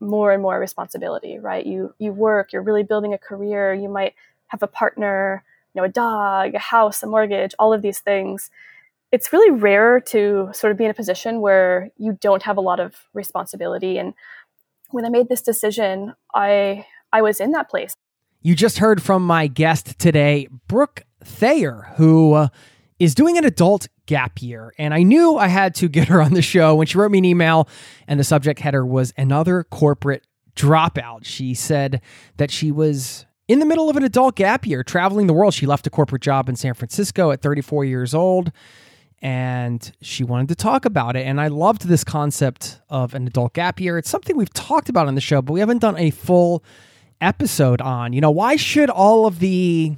more and more responsibility, right? You you work, you're really building a career, you might have a partner, you know, a dog, a house, a mortgage, all of these things. It's really rare to sort of be in a position where you don't have a lot of responsibility and when I made this decision, I I was in that place. You just heard from my guest today, Brooke Thayer, who uh, is doing an adult gap year. And I knew I had to get her on the show when she wrote me an email, and the subject header was another corporate dropout. She said that she was in the middle of an adult gap year, traveling the world. She left a corporate job in San Francisco at 34 years old, and she wanted to talk about it. And I loved this concept of an adult gap year. It's something we've talked about on the show, but we haven't done a full episode on. You know, why should all of the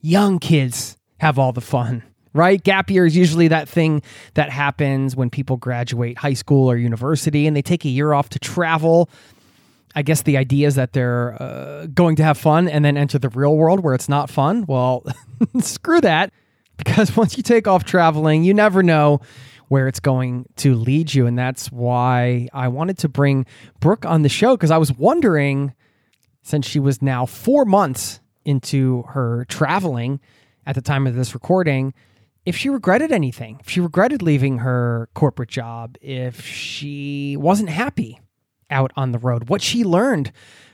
young kids have all the fun? Right? Gap year is usually that thing that happens when people graduate high school or university and they take a year off to travel. I guess the idea is that they're uh, going to have fun and then enter the real world where it's not fun. Well, screw that. Because once you take off traveling, you never know where it's going to lead you. And that's why I wanted to bring Brooke on the show because I was wondering, since she was now four months into her traveling at the time of this recording, if she regretted anything, if she regretted leaving her corporate job, if she wasn't happy out on the road, what she learned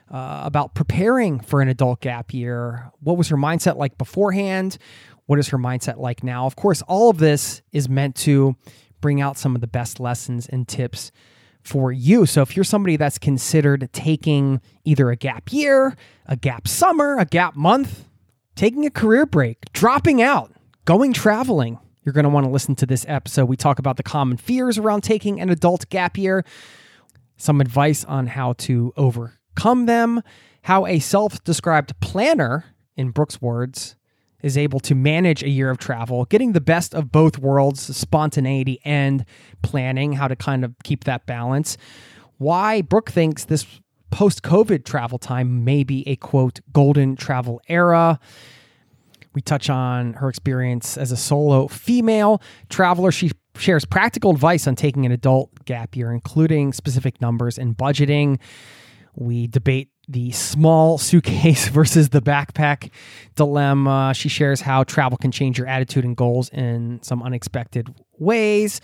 uh, about preparing for an adult gap year, what was her mindset like beforehand, what is her mindset like now. Of course, all of this is meant to bring out some of the best lessons and tips for you. So if you're somebody that's considered taking either a gap year, a gap summer, a gap month, taking a career break, dropping out, going traveling, you're going to want to listen to this episode. We talk about the common fears around taking an adult gap year, some advice on how to overcome them, how a self described planner, in Brooke's words, is able to manage a year of travel, getting the best of both worlds, spontaneity and planning, how to kind of keep that balance. Why Brooke thinks this post COVID travel time may be a quote, golden travel era we touch on her experience as a solo female traveler. She shares practical advice on taking an adult gap year, including specific numbers and budgeting. We debate the small suitcase versus the backpack dilemma. She shares how travel can change your attitude and goals in some unexpected ways.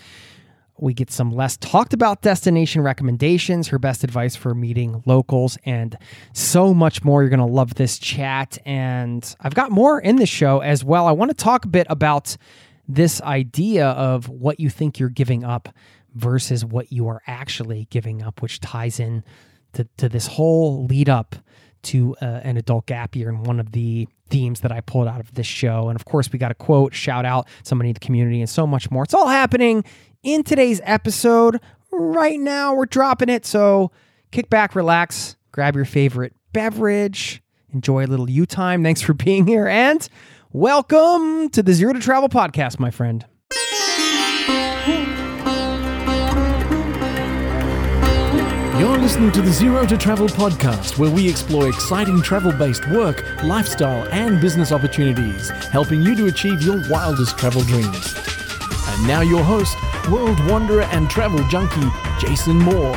We get some less talked about destination recommendations, her best advice for meeting locals, and so much more. You're going to love this chat. And I've got more in the show as well. I want to talk a bit about this idea of what you think you're giving up versus what you are actually giving up, which ties in to, to this whole lead up to uh, an adult gap year and one of the themes that I pulled out of this show. And of course, we got a quote, shout out somebody in the community, and so much more. It's all happening in today's episode. Right now, we're dropping it. So kick back, relax, grab your favorite beverage, enjoy a little you time. Thanks for being here, and welcome to the Zero to Travel podcast, my friend. You're listening to the Zero to Travel podcast, where we explore exciting travel based work, lifestyle, and business opportunities, helping you to achieve your wildest travel dreams. Now, your host, world wanderer and travel junkie, Jason Moore.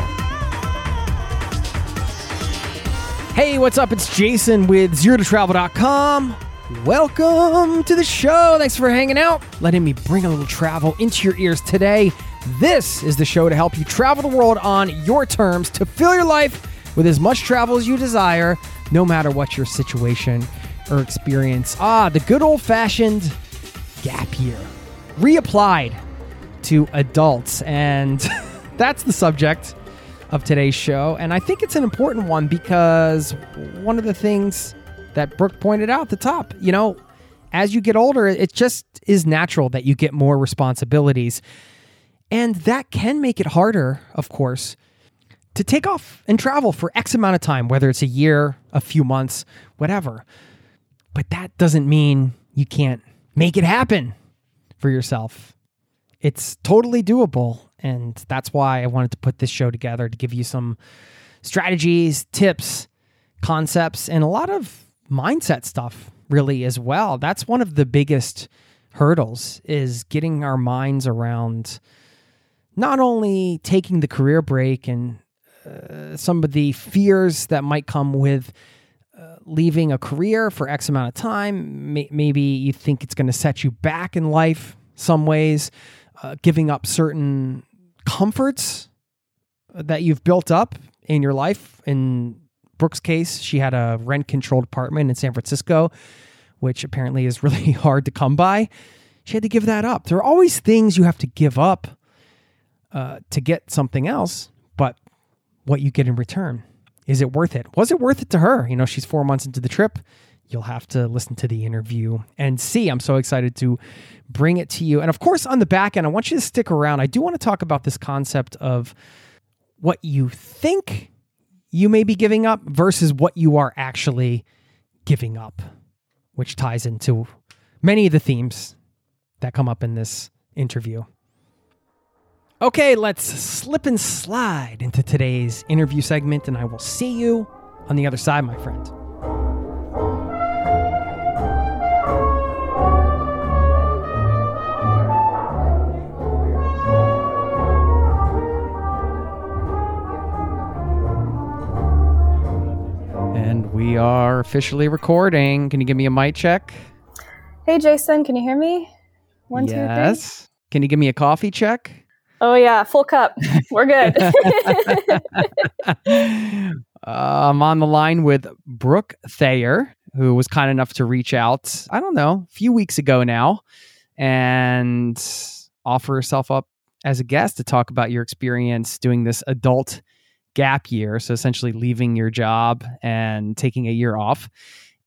Hey, what's up? It's Jason with ZeroToTravel.com. Welcome to the show. Thanks for hanging out, letting me bring a little travel into your ears today. This is the show to help you travel the world on your terms to fill your life with as much travel as you desire, no matter what your situation or experience. Ah, the good old fashioned gap year, reapplied to adults. And that's the subject of today's show. And I think it's an important one because one of the things that Brooke pointed out at the top, you know, as you get older, it just is natural that you get more responsibilities. And that can make it harder, of course, to take off and travel for X amount of time, whether it's a year, a few months, whatever. But that doesn't mean you can't make it happen for yourself. It's totally doable. And that's why I wanted to put this show together to give you some strategies, tips, concepts, and a lot of mindset stuff really as well. That's one of the biggest hurdles is getting our minds around not only taking the career break and uh, some of the fears that might come with leaving a career for X amount of time. May- maybe you think it's going to set you back in life some ways, uh, giving up certain comforts that you've built up in your life. In Brooke's case, she had a rent controlled apartment in San Francisco, which apparently is really hard to come by. She had to give that up. There are always things you have to give up uh, to get something else, but what you get in return. Is it worth it? Was it worth it to her? You know, she's four months into the trip. You'll have to listen to the interview and see. I'm so excited to bring it to you. And of course, on the back end, I want you to stick around. I do want to talk about this concept of what you think you may be giving up versus what you are actually giving up, which ties into many of the themes that come up in this interview. Okay, let's slip and slide into today's interview segment, and I will see you on the other side, my friend. And we are officially recording. Can you give me a mic check? Hey, Jason, can you hear me? One, two, three. yes. Can you give me a coffee check? Oh, yeah, full cup. We're good. Uh, I'm on the line with Brooke Thayer, who was kind enough to reach out, I don't know, a few weeks ago now, and offer herself up as a guest to talk about your experience doing this adult gap year. So essentially leaving your job and taking a year off.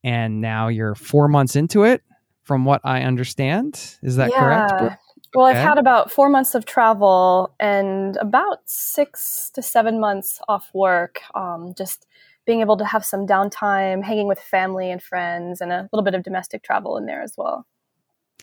And now you're four months into it, from what I understand. Is that correct? Brooke? Well, I've Okay. had about four months of travel and about six to seven months off work. Um, just being able to have some downtime, hanging with family and friends, and a little bit of domestic travel in there as well.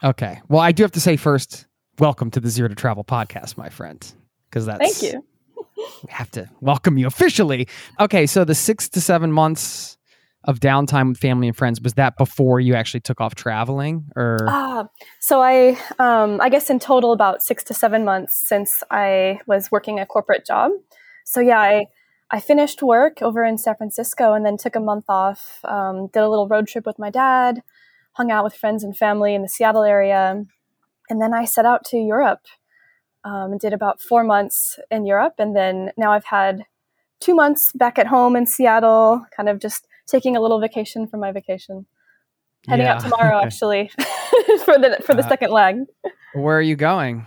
Okay. Well, I do have to say first, welcome to the Zero to Travel podcast, my friend. Because that's Thank you. we have to welcome you officially. Okay, so the six to seven months of downtime with family and friends was that before you actually took off traveling, or Ah, so I, um, I guess in total about six to seven months since I was working a corporate job. So yeah, I, I finished work over in San Francisco and then took a month off. Um, did a little road trip with my dad, hung out with friends and family in the Seattle area, and then I set out to Europe. Um, and did about four months in Europe, and then now I've had two months back at home in Seattle, kind of just taking a little vacation from my vacation. Heading out tomorrow, actually, for the for the Uh, second leg. where are you going?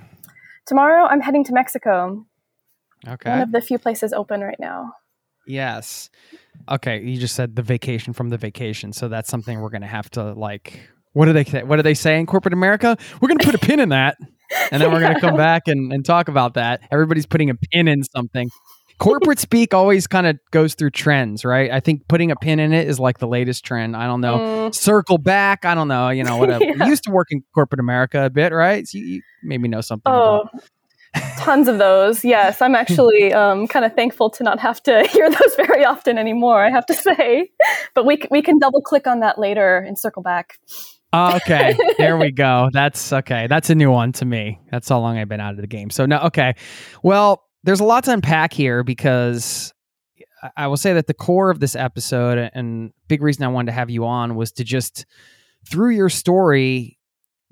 Tomorrow, I'm heading to Mexico. Okay. One of the few places open right now. Yes. Okay. You just said the vacation from the vacation, so that's something we're gonna have to like. What do they say? What do they say in corporate America? We're gonna put a pin in that, and then we're gonna come back and, and talk about that. Everybody's putting a pin in something. Corporate speak always kind of goes through trends, right? I think putting a pin in it is like the latest trend. I don't know. Mm, Circle back. I don't know. You know, whatever. Yeah. You used to work in corporate America a bit, right? So you, you maybe know something. oh, about- tons of those. Yes, I'm actually um, kind of thankful to not have to hear those very often anymore. I have to say, but we we can double click on that later and circle back. Oh, okay, there we go. That's okay. That's a new one to me. That's how long I've been out of the game. So no, okay. Well, there's a lot to unpack here because I- will say that the core of this episode and big reason I wanted to have you on was to just through your story,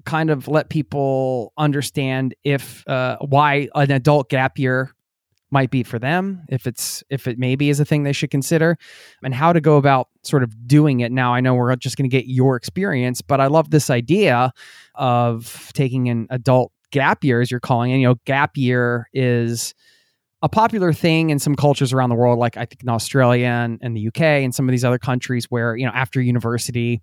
kind of let people understand if uh, why an adult gap year might be for them if it's if it maybe is a thing they should consider and how to go about sort of doing it. Now i know we're just going to get your experience but i love this idea of taking an adult gap year as you're calling it you know gap year is a popular thing in some cultures around the world like i think in australia and, and the uk and some of these other countries where you know after university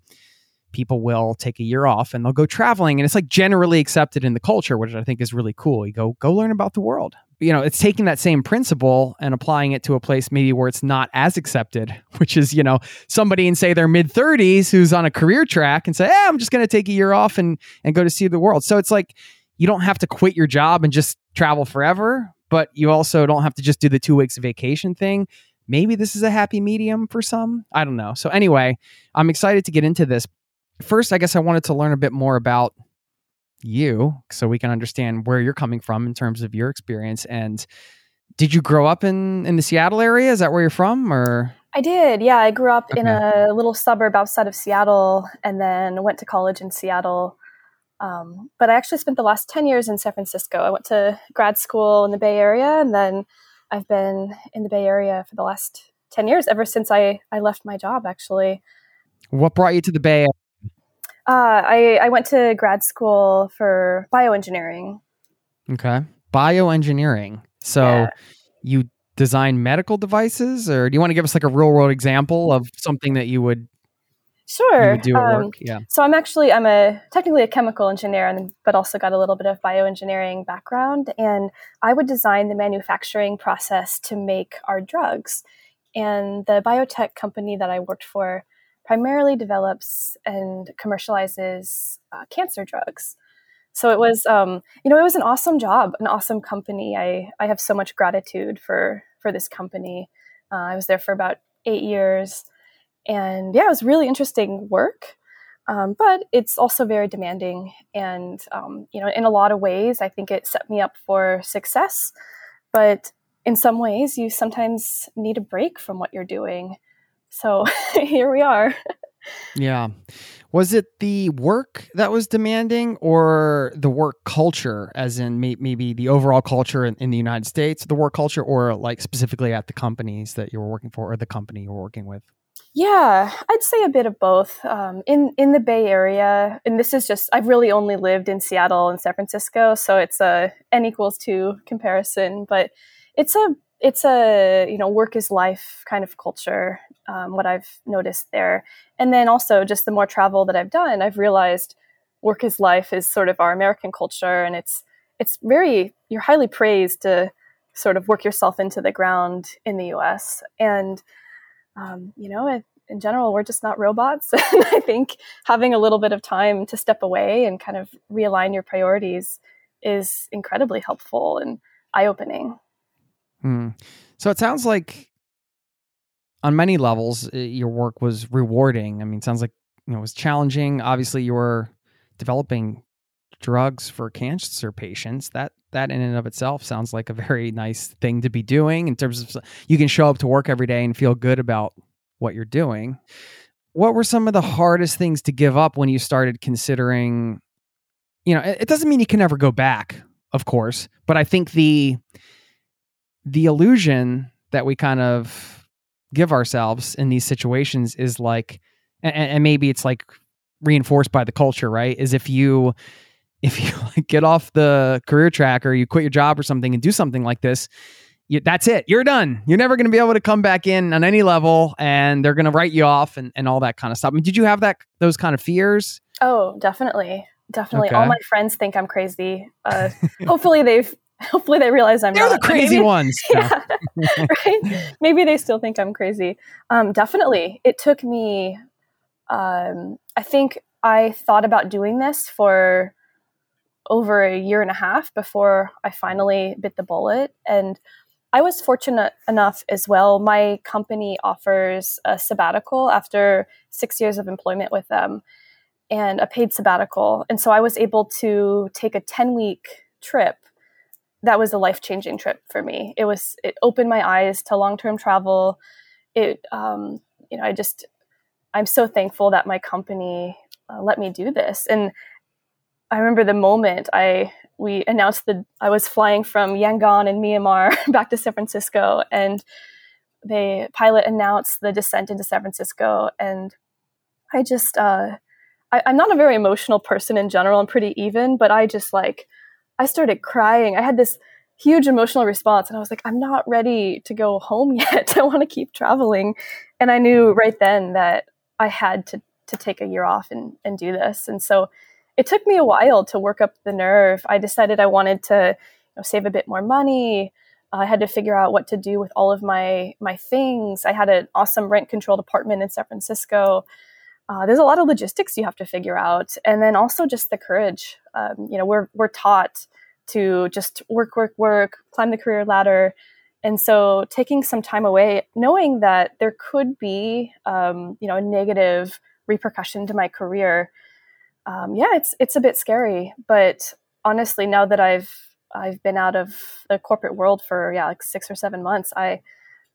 people will take a year off and they'll go traveling and it's like generally accepted in the culture which i think is really cool. You go go learn about the world. You know, it's taking that same principle and applying it to a place maybe where it's not as accepted, which is, you know, somebody in say their mid 30s who's on a career track and say, hey, I'm just going to take a year off and and go to see the world. So it's like you don't have to quit your job and just travel forever, but you also don't have to just do the 2 weeks of vacation thing. Maybe this is a happy medium for some. I don't know. So anyway, I'm excited to get into this. First, I guess I wanted to learn a bit more about you so we can understand where you're coming from in terms of your experience and did you grow up in in the Seattle area is that where you're from or I did yeah I grew up okay. in a little suburb outside of Seattle and then went to college in Seattle um, but I actually spent the last 10 years in San Francisco I went to grad school in the Bay Area and then I've been in the Bay Area for the last 10 years ever since I I left my job actually what brought you to the Bay uh, I, I went to grad school for bioengineering. Okay. Bioengineering. So yeah. you design medical devices, or do you want to give us like a real world example of something that you would Sure. Do at um, work? Yeah. So I'm actually I'm a technically a chemical engineer, and but also got a little bit of bioengineering background. And I would design the manufacturing process to make our drugs. And the biotech company that I worked for primarily develops and commercializes uh, cancer drugs. So it was, um, you know, it was an awesome job, an awesome company. I, I have so much gratitude for for this company. Uh, I was there for about eight years, and yeah, it was really interesting work. Um, but it's also very demanding, and um, you know, in a lot of ways, I think it set me up for success. But in some ways, you sometimes need a break from what you're doing. So here we are. yeah. Was it the work that was demanding or the work culture, as in may- maybe the overall culture in, in, the United States, the work culture, or like specifically at the companies that you were working for or the company you were working with? Yeah, I'd say a bit of both. Um, in in the Bay Area, and this is just I've really only lived in Seattle and San Francisco, so it's a n equals two comparison. But it's a it's a you know work is life kind of culture um, what i've noticed there and then also just the more travel that i've done i've realized work is life is sort of our american culture and it's it's very you're highly praised to sort of work yourself into the ground in the us and um, you know it, in general we're just not robots and i think having a little bit of time to step away and kind of realign your priorities is incredibly helpful and eye-opening Hmm. So it sounds like on many levels your work was rewarding. I mean, sounds like you know it was challenging. Obviously, you were developing drugs for cancer patients. That that in and of itself sounds like a very nice thing to be doing in terms of you can show up to work every day and feel good about what you're doing. What were some of the hardest things to give up when you started considering you know, it doesn't mean you can never go back, of course, but I think the the illusion that we kind of give ourselves in these situations is like and, and, maybe it's like reinforced by the culture right is if you if you like get off the career track or you quit your job or something and do something like this you, that's it you're done you're never going to be able to come back in on any level and they're going to write you off and, and all that kind of stuff I mean, did you have that those kind of fears oh definitely definitely okay. all my friends think i'm crazy uh, hopefully they've hopefully they realize I'm They're not. the crazy maybe, ones. Yeah, right. Maybe they still think I'm crazy. Um, definitely, it took me. Um, I think I thought about doing this for over a year and a half before I finally bit the bullet, and I was fortunate enough as well. My company offers a sabbatical after six years of employment with them and a paid sabbatical. And so I was able to take a 10 week trip that was a life changing trip for me. It was it opened my eyes to long term travel. It um, you know I just I'm so thankful that my company uh, let me do this. And I remember the moment I we announced that I was flying from Yangon in Myanmar back to San Francisco, and the pilot announced the descent into San Francisco, and I just uh, I, I'm not a very emotional person in general. I'm pretty even, but I just like I started crying. I had this huge emotional response, and I was like, I'm not ready to go home yet. I want to keep traveling, and I knew right then that I had to to take a year off and and do this, and so it took me a while to work up the nerve. I decided I wanted to you know, save a bit more money. I had to figure out what to do with all of my my things. I had an awesome rent controlled apartment in San Francisco. Uh, there's a lot of logistics you have to figure out, and then also just the courage. Um, you know, we're we're taught to just work, work, work, climb the career ladder, and so taking some time away, knowing that there could be, um, you know, a negative repercussion to my career um, yeah, it's it's a bit scary. But honestly, now that I've I've been out of the corporate world for yeah like six or seven months, I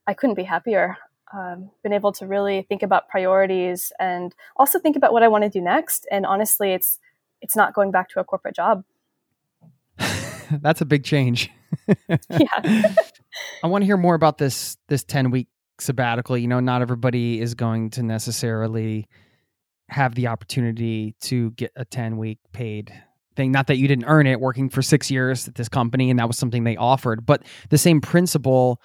I couldn't be happier. Um, been able to really think about priorities and also think about what I want to do next. And honestly, it's it's not going back to a corporate job. That's a big change. yeah. I want to hear more about this this 10 week sabbatical. You know, not everybody is going to necessarily have the opportunity to get a 10 week paid thing. Not that you didn't earn it working for six years at this company and that was something they offered, but the same principle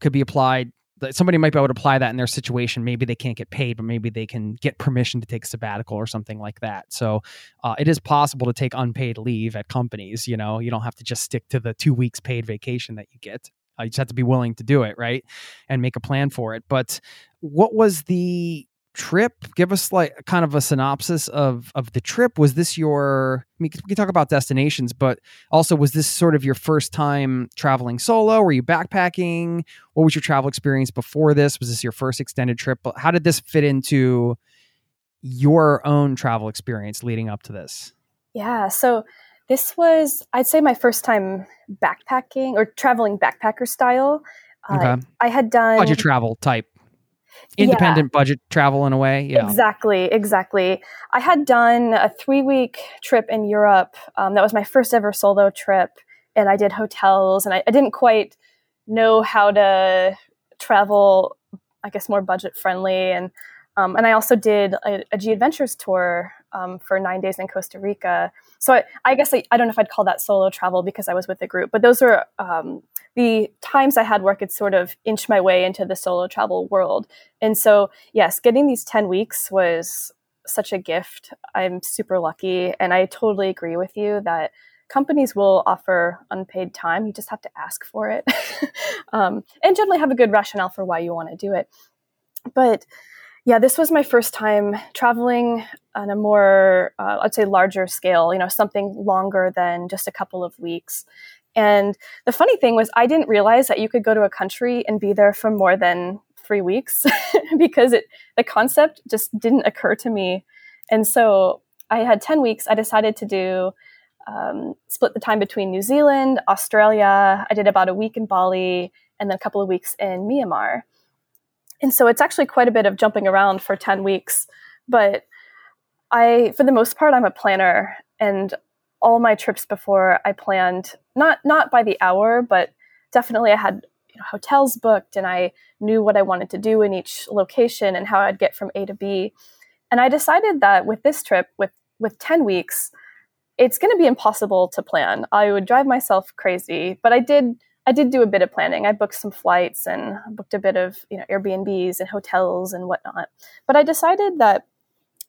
could be applied. Somebody might be able to apply that in their situation. Maybe they can't get paid, but maybe they can get permission to take sabbatical or something like that. So uh, it is possible to take unpaid leave at companies. You know, you don't have to just stick to the two weeks paid vacation that you get. Uh, you just have to be willing to do it, right? And make a plan for it. But what was the trip? Give us like kind of a synopsis of of the trip. Was this your I mean, we can talk about destinations but also was this sort of your first time traveling solo? Were you backpacking? What was your travel experience before this? Was this your first extended trip? How did this fit into your own travel experience leading up to this? Yeah so this was i'd say my first time backpacking or traveling backpacker style. Okay. uh, i had done budget travel type independent yeah. budget travel in a way. Yeah, exactly, exactly. I had done a three week trip in Europe. Um, that was my first ever solo trip, and I did hotels, and I, I didn't quite know how to travel. I guess more budget friendly, and um, and I also did a, a G Adventures tour um, for nine days in Costa Rica. So I, I guess I, I, don't know if I'd call that solo travel because I was with a group, but those were um, the times I had work, it sort of inch my way into the solo travel world. And so, yes, getting these 10 weeks was such a gift. I'm super lucky. And I totally agree with you that companies will offer unpaid time. You just have to ask for it um, and generally have a good rationale for why you want to do it. But yeah, this was my first time traveling on a more, uh, I'd say, larger scale, you know, something longer than just a couple of weeks. And the funny thing was, I didn't realize that you could go to a country and be there for more than three weeks because it the concept just didn't occur to me. And so I had 10 weeks. I decided to do um, split the time between New Zealand, Australia. I did about a week in Bali and then a couple of weeks in Myanmar. And so it's actually quite a bit of jumping around for 10 weeks. But I, for the most part, I'm a planner and all my trips before I planned not not by the hour, but definitely I had you know, hotels booked and I knew what I wanted to do in each location and how I'd get from A to B. And I decided that with this trip, with with 10 weeks, it's going to be impossible to plan. I would drive myself crazy, but I did I did do a bit of planning. I booked some flights and booked a bit of you know Airbnbs and hotels and whatnot. But I decided that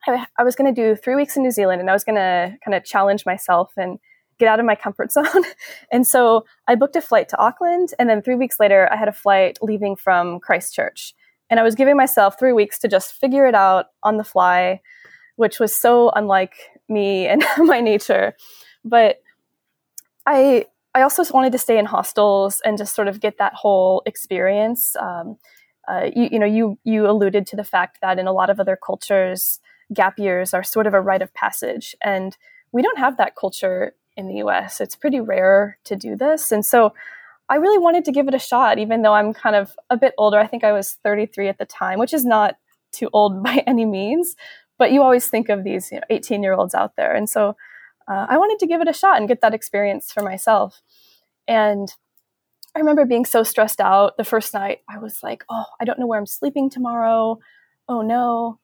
I, I was going to do three weeks in New Zealand and I was going to kind of challenge myself and get out of my comfort zone. and so I booked a flight to Auckland. And then three weeks later, I had a flight leaving from Christchurch. And I was giving myself three weeks to just figure it out on the fly, which was so unlike me and my nature. But I, I also wanted to stay in hostels and just sort of get that whole experience. Um, uh, you, you know, you you alluded to the fact that in a lot of other cultures, gap years are sort of a rite of passage. And we don't have that culture in the US. It's pretty rare to do this. And so I really wanted to give it a shot, even though I'm kind of a bit older. I think I was 33 at the time, which is not too old by any means. but you always think of these 18 you know, year olds out there. And so uh, I wanted to give it a shot and get that experience for myself. And I remember being so stressed out the first night. I was like, oh, I don't know where I'm sleeping tomorrow. Oh no.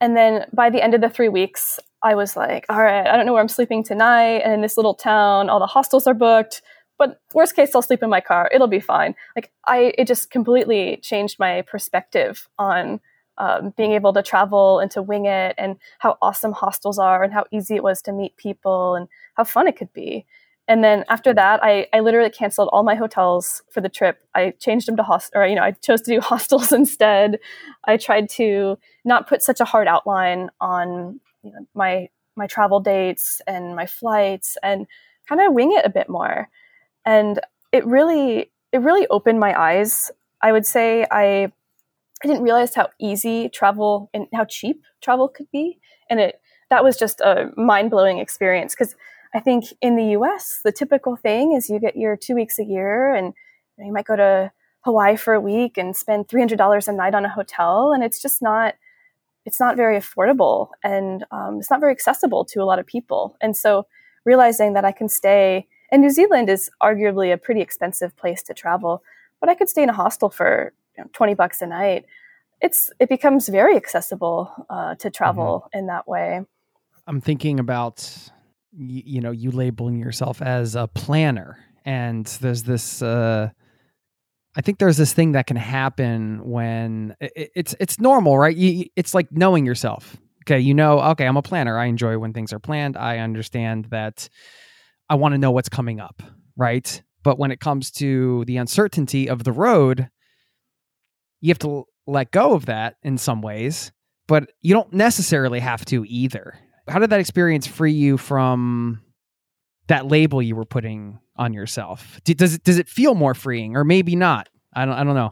And then by the end of the three weeks, I was like, all right, I don't know where I'm sleeping tonight. And in this little town, all the hostels are booked. But worst case, I'll sleep in my car. It'll be fine. Like I, it just completely changed my perspective on um, being able to travel and to wing it, and how awesome hostels are, and how easy it was to meet people, and how fun it could be. And then after that, I, I literally canceled all my hotels for the trip. I changed them to host, or you know, I chose to do hostels instead. I tried to not put such a hard outline on you know, my my travel dates and my flights, and kind of wing it a bit more. And it really it really opened my eyes. I would say I I didn't realize how easy travel and how cheap travel could be, and it that was just a mind blowing experience because I think in the U.S. the typical thing is you get your two weeks a year, and you, know, you might go to Hawaii for a week and spend three hundred dollars a night on a hotel, and it's just not it's not very affordable and um, it's not very accessible to a lot of people. And so realizing that I can stay, and New Zealand is arguably a pretty expensive place to travel, but I could stay in a hostel for you know, 20 bucks a night. It's, it becomes very accessible uh, to travel mm-hmm. in that way. I'm thinking about, you, you know, you labeling yourself as a planner and there's this, uh, I think there's this thing that can happen when it, it's it's normal, right? You, it's like knowing yourself. Okay, you know, okay, I'm a planner. I enjoy when things are planned. I understand that I want to know what's coming up, right? But when it comes to the uncertainty of the road, you have to let go of that in some ways, but you don't necessarily have to either. How did that experience free you from that label you were putting on yourself? Does it does it feel more freeing, or maybe not? I don't I don't know.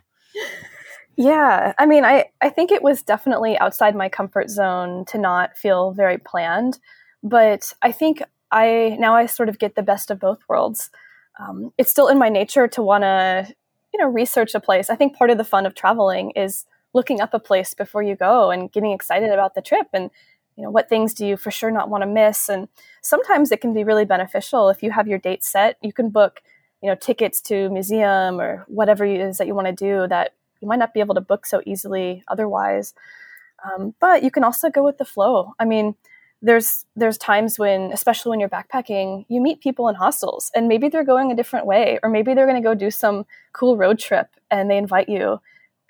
Yeah, I mean, I I think it was definitely outside my comfort zone to not feel very planned, but I think I now I sort of get the best of both worlds. Um, it's still in my nature to want to, you know, research a place. I think part of the fun of traveling is looking up a place before you go and getting excited about the trip and you know what things do you for sure not want to miss? And sometimes it can be really beneficial. If you have your date set you can book you know tickets to museum or whatever it is that you want to do that you might not be able to book so easily otherwise. Um, but you can also go with the flow. I mean there's there's times when especially when you're backpacking you meet people in hostels and maybe they're going a different way or maybe they're going to go do some cool road trip and they invite you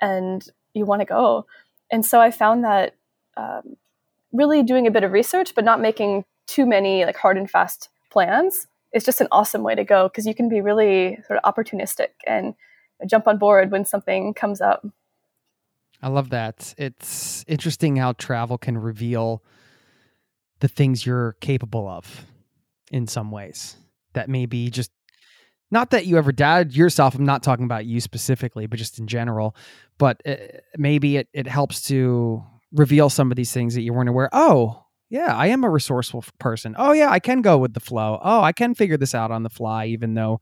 and you want to go. And so i found that um, really doing a bit of research, but not making too many like hard and fast plans is just an awesome way to go because you can be really sort of opportunistic and jump on board when something comes up. I love that. It's interesting how travel can reveal the things you're capable of in some ways that may be just not that you ever doubted yourself. I'm not talking about you specifically, but just in general. But it, uh, maybe it, it helps to reveal some of these things that you weren't aware. Oh, yeah, I am a resourceful person. Oh, yeah, I can go with the flow. Oh, I can figure this out on the fly, even though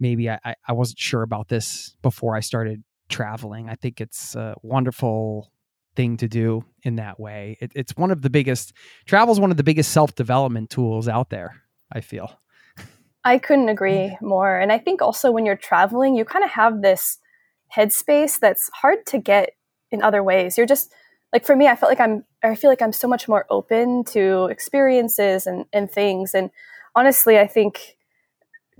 maybe I, I wasn't sure about this before I started traveling. I think it's a wonderful thing to do in that way. It, it's one of the biggest, travel is one of the biggest self development tools out there, I feel. I couldn't agree more. And I think also when you're traveling, you kind of have this headspace that's hard to get in other ways. You're just like for me, I felt like I'm, I feel like I'm so much more open to experiences and, and things. And honestly, I think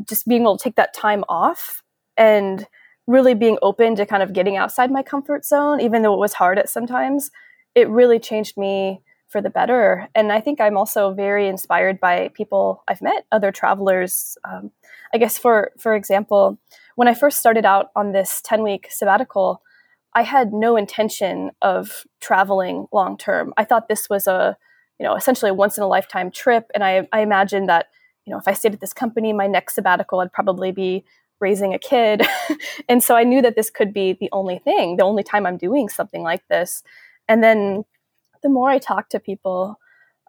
just being able to take that time off and really being open to kind of getting outside my comfort zone, even though it was hard at sometimes, it really changed me for the better. And I think I'm also very inspired by people I've met, other travelers. Um, I guess for for example, when I first started out on this 10 week sabbatical, I had no intention of traveling long term. I thought this was a, you know, essentially a once in a lifetime trip. And I, I imagined that, you know, if I stayed at this company, my next sabbatical, I'd probably be raising a kid. and so I knew that this could be the only thing, the only time I'm doing something like this. And then the more I talked to people,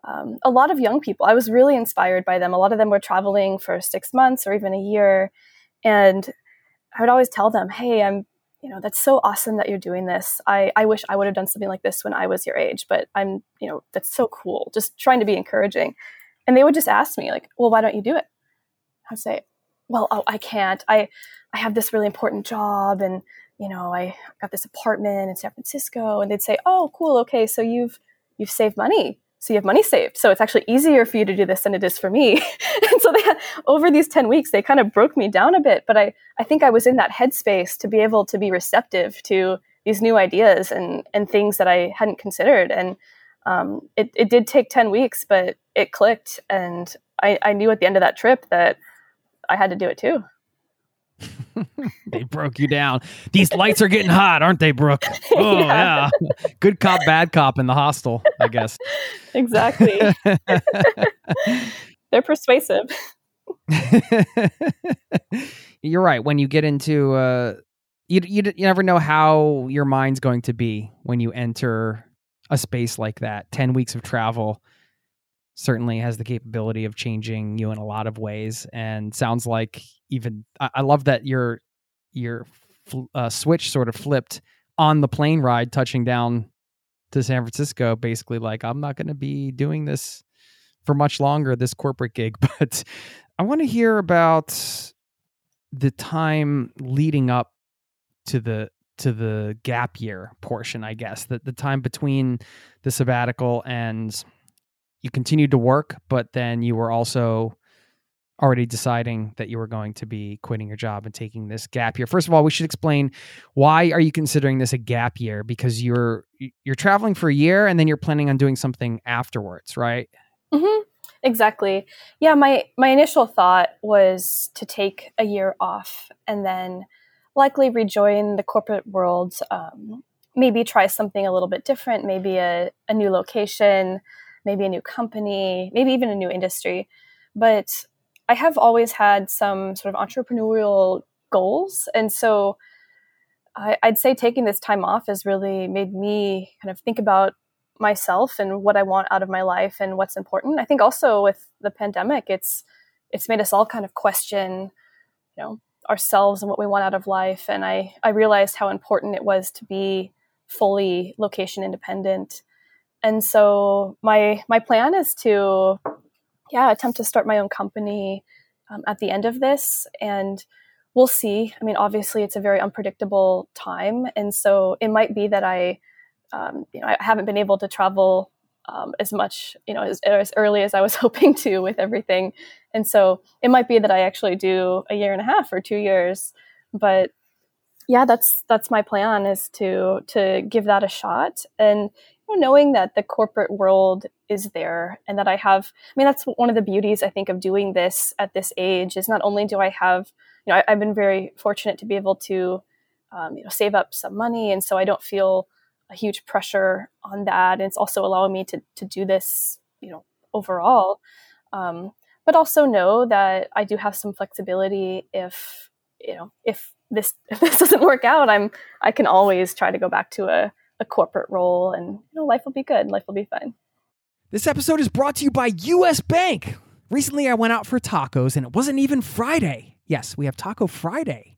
um, a lot of young people, I was really inspired by them. A lot of them were traveling for six months or even a year. And I would always tell them, hey, I'm you know, that's so awesome that you're doing this. I, I wish I would have done something like this when I was your age, but I'm, you know, that's so cool. Just trying to be encouraging. And they would just ask me, like, well, why don't you do it? I'd say, well, oh, I can't. I, I have this really important job and, you know, I got this apartment in San Francisco. And they'd say, oh, cool. Okay. So you've, you've saved money so you have money saved. So it's actually easier for you to do this than it is for me. and so they over these 10 weeks, they kind of broke me down a bit. But I, I think I was in that headspace to be able to be receptive to these new ideas and, and things that I hadn't considered. And um, it, it did take 10 weeks, but it clicked. And I, I knew at the end of that trip that I had to do it too. They broke you down. These lights are getting hot, aren't they, Brooke? Oh yeah. yeah. Good cop, bad cop in the hostel, I guess. exactly. They're persuasive. You're right. When you get into uh you, you you never know how your mind's going to be when you enter a space like that. 10 weeks of travel certainly has the capability of changing you in a lot of ways and sounds like even I, I love that your your uh, switch sort of flipped on the plane ride touching down to San Francisco basically like I'm not going to be doing this for much longer this corporate gig. But I want to hear about the time leading up to the to the gap year portion I guess the the time between the sabbatical and you continued to work, but then you were also already deciding that you were going to be quitting your job and taking this gap year. First of all, we should explain why are you considering this a gap year because you're you're traveling for a year and then you're planning on doing something afterwards, right? Mm-hmm. Exactly. Yeah, my my initial thought was to take a year off and then likely rejoin the corporate world. Um, maybe try something a little bit different, maybe a, a new location, maybe a new company, maybe even a new industry. But I have always had some sort of entrepreneurial goals. And so I, would say taking this time off has really made me kind of think about myself and what I want out of my life and what's important. I think also with the pandemic, it's it's made us all kind of question, you know, ourselves and what we want out of life. And I, I realized how important it was to be fully location independent and so my my plan is to yeah attempt to start my own company um, at the end of this and we'll see. I mean obviously it's a very unpredictable time and so it might be that i um, you know i haven't been able to travel um, as much you know as, as early as i was hoping to with everything. And so it might be that i actually do a year and a half or two years but yeah that's that's my plan is to to give that a shot. And knowing that the corporate world is there and that I have, I mean, that's one of the beauties I think of doing this at this age is not only do I have, you know, I, have been very fortunate to be able to, um, you know, save up some money. And so I don't feel a huge pressure on that. And it's also allowing me to, to do this, you know, overall. Um, but also know that I do have some flexibility if, you know, if this, if this doesn't work out, I'm, I can always try to go back to a, a corporate role and you know life will be good. Life will be fine. This episode is brought to you by us bank. Recently i went out for tacos and it wasn't even friday. Yes we have taco friday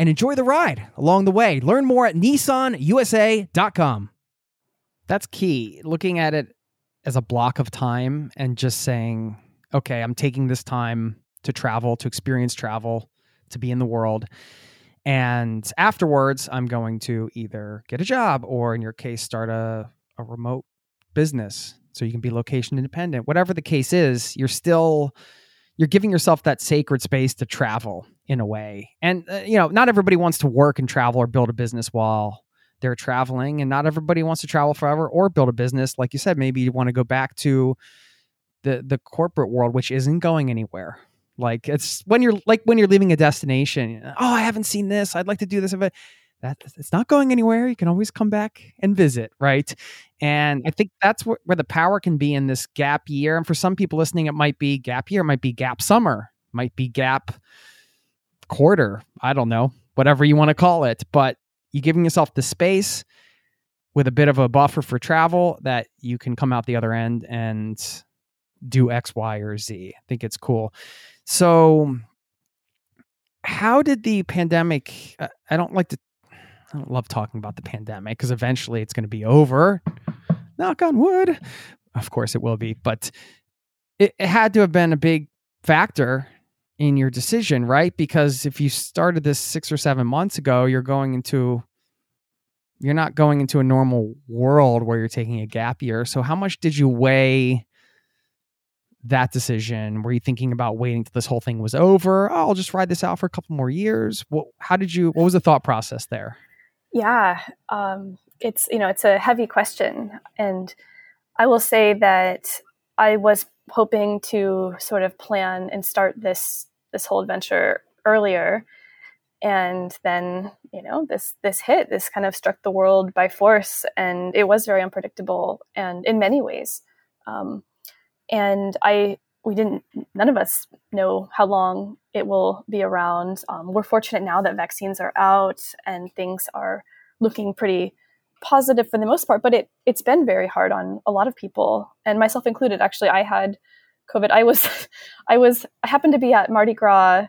and enjoy the ride along the way. Learn more at nissanusa.com. That's key. Looking at it as a block of time and just saying, okay, I'm taking this time to travel, to experience travel, to be in the world. And afterwards, I'm going to either get a job or, in your case, start a, a remote business so you can be location independent. Whatever the case is, you're still you're giving yourself that sacred space to travel in a way. And uh, you know, not everybody wants to work and travel or build a business while they're traveling, and not everybody wants to travel forever or build a business. Like you said, maybe you want to go back to the the corporate world, which isn't going anywhere. Like it's when you're like when you're leaving a destination. Oh, I haven't seen this. I'd like to do this. But that it's not going anywhere. You can always come back and visit, right? And I think that's where, where the power can be in this gap year. And for some people listening, it might be gap year, it might be gap summer, might be gap quarter. I don't know, whatever you want to call it. But you're giving yourself the space with a bit of a buffer for travel that you can come out the other end and do X, Y, or Z. I think it's cool. So, how did the pandemic? I don't like to I don't love talking about the pandemic because eventually it's going to be over. Knock on wood. Of course it will be, but it, it had to have been a big factor in your decision, right? Because if you started this six or seven months ago, you're going into you're not going into a normal world where you're taking a gap year. So how much did you weigh that decision? Were you thinking about waiting till this whole thing was over? Oh, I'll just ride this out for a couple more years. What, how did you? What was the thought process there? Yeah, um, it's you know it's a heavy question, and I will say that I was hoping to sort of plan and start this this whole adventure earlier, and then you know this this hit this kind of struck the world by force, and it was very unpredictable, and in many ways, um, and I we didn't none of us know how long it will be around. Um, we're fortunate now that vaccines are out and things are looking pretty positive for the most part but it it's been very hard on a lot of people and myself included. Actually i had covid. I was i was i happened to be at mardi gras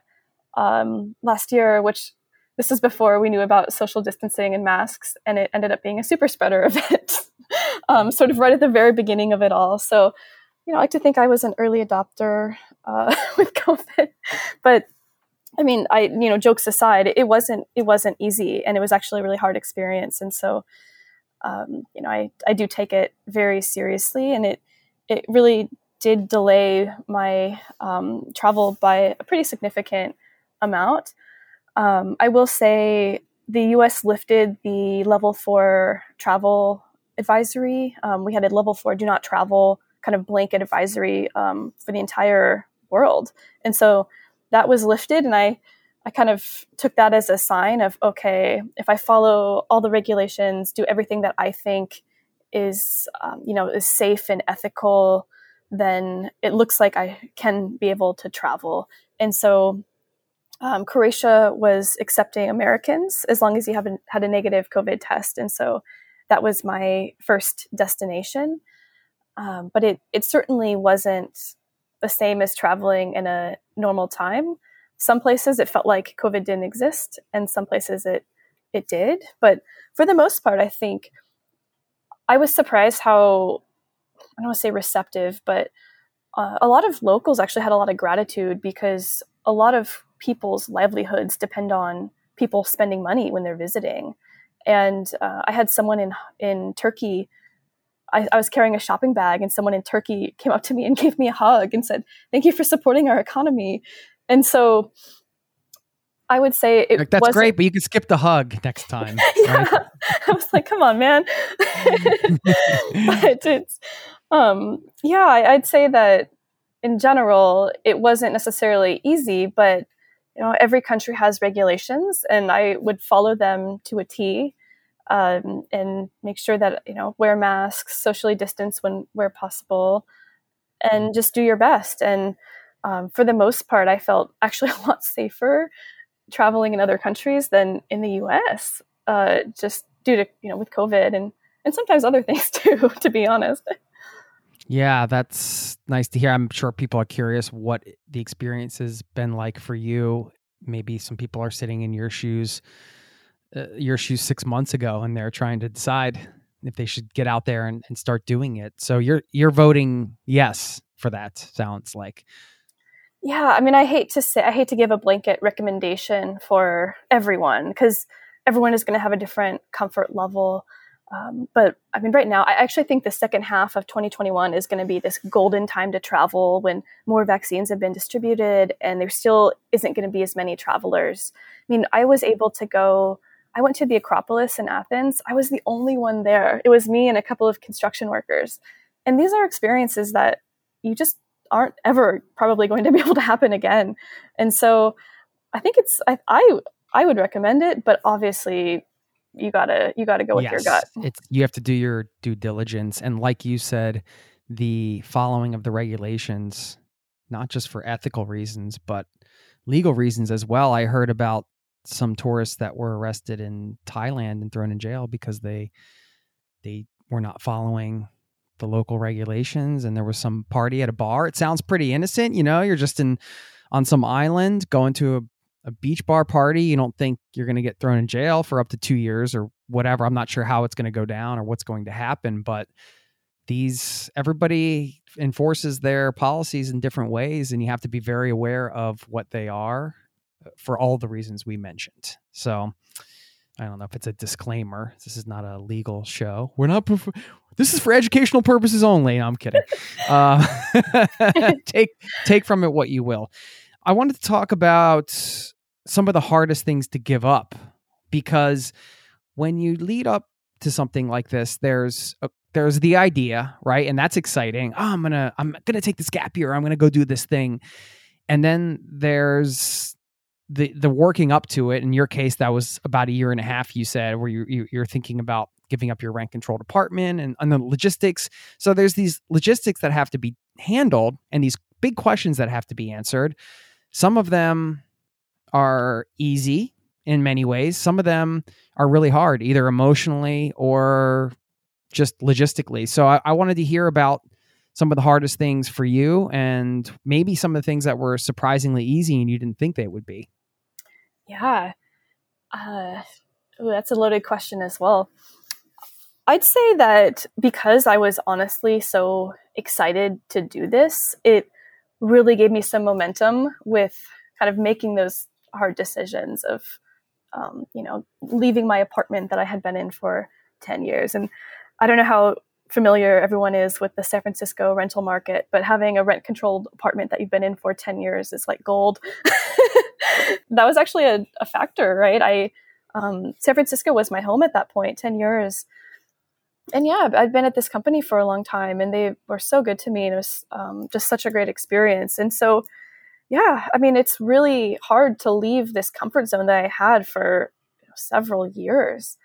um, last year which this is before we knew about social distancing and masks and it ended up being a super spreader event um, sort of right at the very beginning of it all. So you know, I like to think I was an early adopter uh, with COVID, but I mean, I you know, jokes aside, it wasn't it wasn't easy, and it was actually a really hard experience. And so, um, you know, I I do take it very seriously, and it it really did delay my um, travel by a pretty significant amount. Um, I will say the U.S. lifted the level four travel advisory. Um, we had a level four do not travel kind of blanket advisory um, for the entire world. And so that was lifted, and I I kind of took that as a sign of okay, if I follow all the regulations, do everything that I think is um, you know is safe and ethical, then it looks like I can be able to travel. And so um, Croatia was accepting Americans as long as you haven't had a negative COVID test, and so that was my first destination. Um, but it it certainly wasn't the same as traveling in a normal time. Some places it felt like COVID didn't exist, and some places it it did. But for the most part, I think I was surprised how I don't want to say receptive, but uh, a lot of locals actually had a lot of gratitude because a lot of people's livelihoods depend on people spending money when they're visiting. And uh, I had someone in in Turkey. I, I, was carrying a shopping bag, and someone in Turkey came up to me and gave me a hug and said, "Thank you for supporting our economy." And so, I would say it like, that's great, but you can skip the hug next time. yeah. Right? I was like, "Come on, man!" but it's, um, yeah, I'd say that in general, it wasn't necessarily easy, but you know, every country has regulations, and I would follow them to a T, um, and make sure that you know wear masks, socially distance when where possible, and just do your best. And um, for the most part, I felt actually a lot safer traveling in other countries than in the U.S. Uh, just due to you know with COVID and and sometimes other things too. To be honest. Yeah, that's nice to hear. I'm sure people are curious what the experience has been like for you. Maybe some people are sitting in your shoes, uh, your shoes six months ago, and they're trying to decide if they should get out there and, and start doing it. So you're you're voting yes for that. Sounds like. Yeah, I mean, I hate to say, I hate to give a blanket recommendation for everyone because everyone is going to have a different comfort level. Um, but I mean, right now, I actually think the second half of 2021 is going to be this golden time to travel when more vaccines have been distributed and there still isn't going to be as many travelers. I mean, I was able to go, I went to the Acropolis in Athens. I was the only one there. It was me and a couple of construction workers. And these are experiences that you just aren't ever probably going to be able to happen again. And so I think it's, I, I, I would recommend it, but obviously you gotta you gotta go with yes, your gut. It's you have to do your due diligence, and like you said, the following of the regulations, not just for ethical reasons, but legal reasons as well. I heard about some tourists that were arrested in Thailand and thrown in jail because they they were not following the local regulations and there was some party at a bar. It sounds pretty innocent, you know, you're just in on some island going to a beach bar party, you don't think you're going to get thrown in jail for up to two years or whatever. I'm not sure how it's going to go down or what's going to happen, but these everybody enforces their policies in different ways, and you have to be very aware of what they are uh, for all the reasons we mentioned. So. I don't know if it's a disclaimer. This is not a legal show. We're not. This is for educational purposes only. No, I'm kidding. Uh, take take from it what you will. I wanted to talk about some of the hardest things to give up because when you lead up to something like this, there's a, there's the idea, right? And that's exciting. Oh, I'm gonna I'm gonna take this gap year. I'm gonna go do this thing, and then there's the the working up to it. In your case, that was about a year and a half. You said where you, you you're thinking about giving up your rent control department and, and the logistics. So there's these logistics that have to be handled and these big questions that have to be answered. Some of them are easy in many ways. Some of them are really hard, either emotionally or just logistically. So I, I, wanted to hear about some of the hardest things for you and maybe some of the things that were surprisingly easy and you didn't think they would be. Yeah. Uh, ooh, that's a loaded question as well. I'd say that because I was honestly so excited to do this, it really gave me some momentum with kind of making those hard decisions of um, you know leaving my apartment that i had been in for 10 years. And i don't know how familiar everyone is with the san francisco rental market but having a rent controlled apartment that you've been in for 10 years is like gold. That was actually a, a factor right? I um, san francisco was my home at that point 10 years and yeah, I'd been at this company for a long time and they were so good to me. And it was um, just such a great experience. And so, yeah, I mean, it's really hard to leave this comfort zone that I had for you know, several years.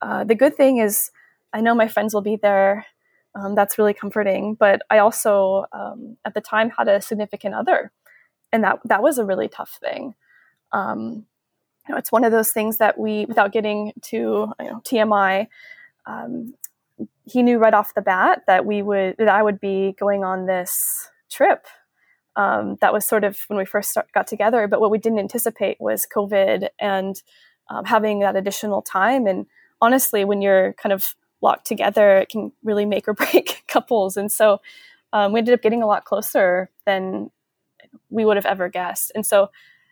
Uh, the good thing is, I know my friends will be there. Um, that's really comforting. But I also, um, at the time, had a significant other, and that that was a really tough thing. Um, you know, it's one of those things that we, without getting to you know, TMI, um, he knew right off the bat that we would that I would be going on this trip. Um, that was sort of when we first start, got together. But what we didn't anticipate was COVID and um, having that additional time. And honestly, when you're kind of locked together, it can really make or break couples. And so um, we ended up getting a lot closer than we would have ever guessed. And so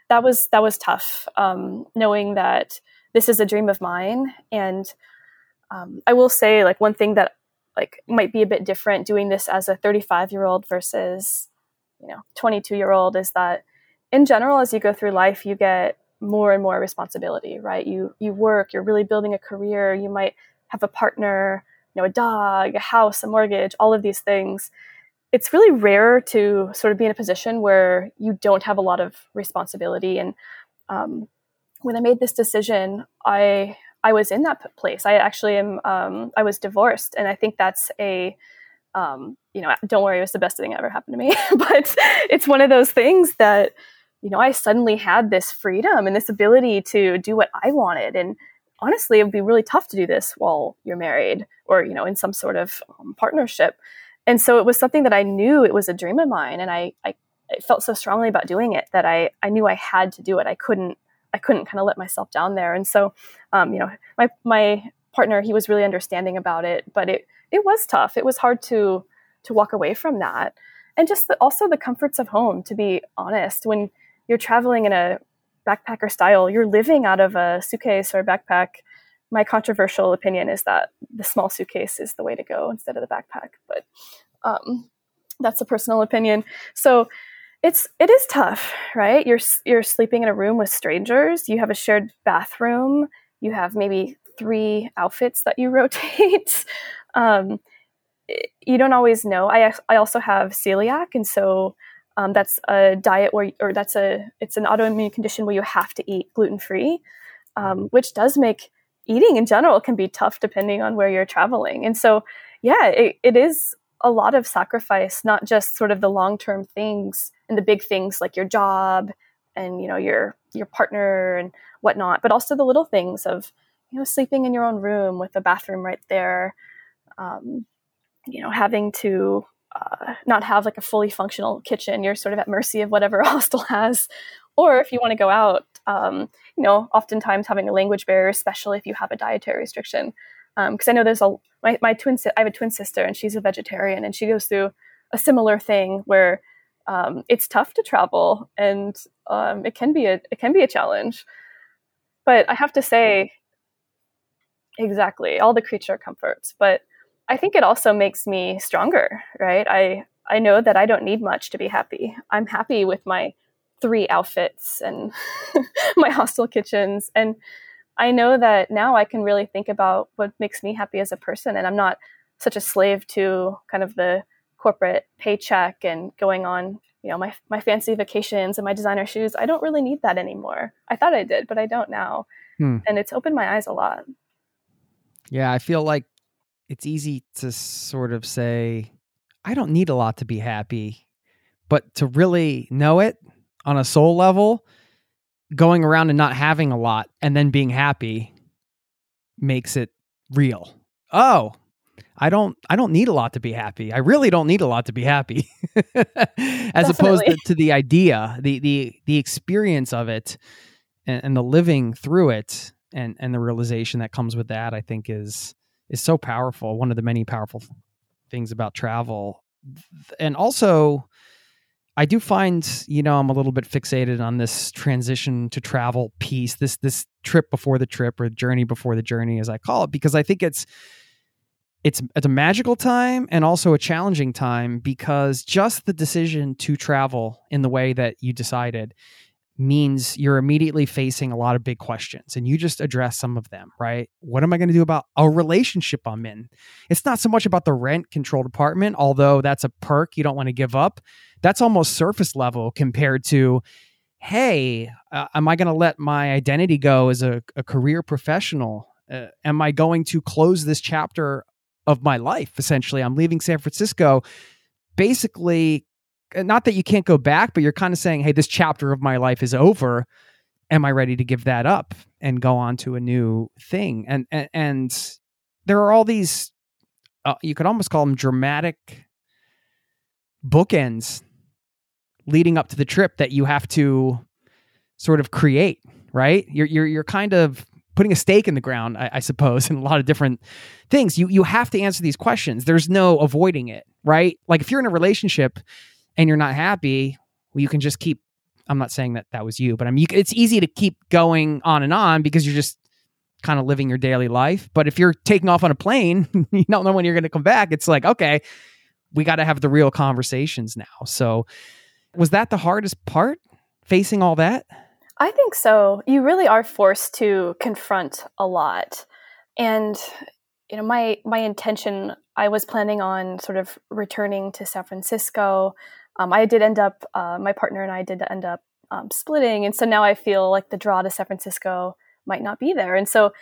that was that was tough. Um, knowing that this is a dream of mine, and um, I will say, like one thing that like might be a bit different doing this as a 35 year old versus you know 22 year old is that in general as you go through life you get more and more responsibility right? You you work you're really building a career you might have a partner you know a dog a house a mortgage all of these things. It's really rare to sort of be in a position where you don't have a lot of responsibility. And um, when i made this decision i i was in that place i actually am um, i was divorced and i think that's a um, you know don't worry it was the best thing that ever happened to me but it's one of those things that you know, I suddenly had this freedom and this ability to do what I wanted. And honestly, it would be really tough to do this while you're married or, you know, in some sort of um, partnership. And so it was something that I knew it was a dream of mine. And I, I, I felt so strongly about doing it that I, I knew I had to do it. I couldn't, I couldn't kind of let myself down there. And so, um, you know, my, my partner, he was really understanding about it, but it, it was tough. It was hard to, to walk away from that. And just the, also the comforts of home, to be honest, when, you're traveling in a backpacker style, you're living out of a suitcase or a backpack. My controversial opinion is that the small suitcase is the way to go instead of the backpack, but um, that's a personal opinion. So it's it is tough, right? You're you're sleeping in a room with strangers. You have a shared bathroom. You have maybe three outfits that you rotate. um, you don't always know. I I also have celiac, and so um, that's a diet where, or that's a, it's an autoimmune condition where you have to eat gluten free, um, which does make eating in general can be tough depending on where you're traveling. And so, yeah, it, it is a lot of sacrifice, not just sort of the long term things and the big things like your job and you know your your partner and whatnot, but also the little things of you know sleeping in your own room with a bathroom right there, um, you know having to uh, not have like a fully functional kitchen. You're sort of at mercy of whatever hostel has. Or if you want to go out, um, you know, oftentimes having a language barrier, especially if you have a dietary restriction. Because um, I know there's a my, my twin si- I have a twin sister and she's a vegetarian and she goes through a similar thing where um, it's tough to travel and um, it can be a it can be a challenge. But I have to say, exactly all the creature comforts, but I think it also makes me stronger, right? I I know that I don't need much to be happy. I'm happy with my three outfits and my hostel kitchens and I know that now I can really think about what makes me happy as a person and I'm not such a slave to kind of the corporate paycheck and going on, you know, my my fancy vacations and my designer shoes. I don't really need that anymore. I thought I did, but I don't now. Hmm. And it's opened my eyes a lot. Yeah, I feel like it's easy to sort of say, I don't need a lot to be happy. But to really know it on a soul level, going around and not having a lot and then being happy makes it real. Oh, I don't I don't need a lot to be happy. I really don't need a lot to be happy. As opposed to, to, the idea, the the the experience of it and, and the living through it and and the realization that comes with that, I think is is so powerful. One of the many powerful things about travel. And also, I do find, you know, I'm a little bit fixated on this transition to travel piece, this this trip before the trip or journey before the journey, as I call it, because I think it's it's it's a magical time and also a challenging time because just the decision to travel in the way that you decided means you're immediately facing a lot of big questions and you just address some of them, right? What am I going to do about a relationship I'm in? It's not so much about the rent controlled apartment, although that's a perk you don't want to give up. That's almost surface level compared to, hey, uh, am I going to let my identity go as a, a career professional? Uh, am I going to close this chapter of my life? Essentially, I'm leaving San Francisco basically not that you can't go back, but you're kind of saying, hey, this chapter of my life is over. Am I ready to give that up and go on to a new thing? And and, and there are all these, uh, you could almost call them dramatic bookends leading up to the trip that you have to sort of create. Right? You're you're you're kind of putting a stake in the ground, I, I, suppose, in a lot of different things. You you have to answer these questions. There's no avoiding it, right? Like if you're in a relationship, and you're not happy, well, you can just keep I'm not saying that that was you, but I mean, it's easy to keep going on and on because you're just kind of living your daily life. But if you're taking off on a plane, you don't know when you're going to come back. It's like, okay, we got to have the real conversations now. So, was that the hardest part facing all that? I think so. You really are forced to confront a lot. And you know, my my intention I was planning on sort of returning to San Francisco. Um, I did end up, uh, my partner and I did end up um, splitting. And so now I feel like the draw to San Francisco might not be there. And so,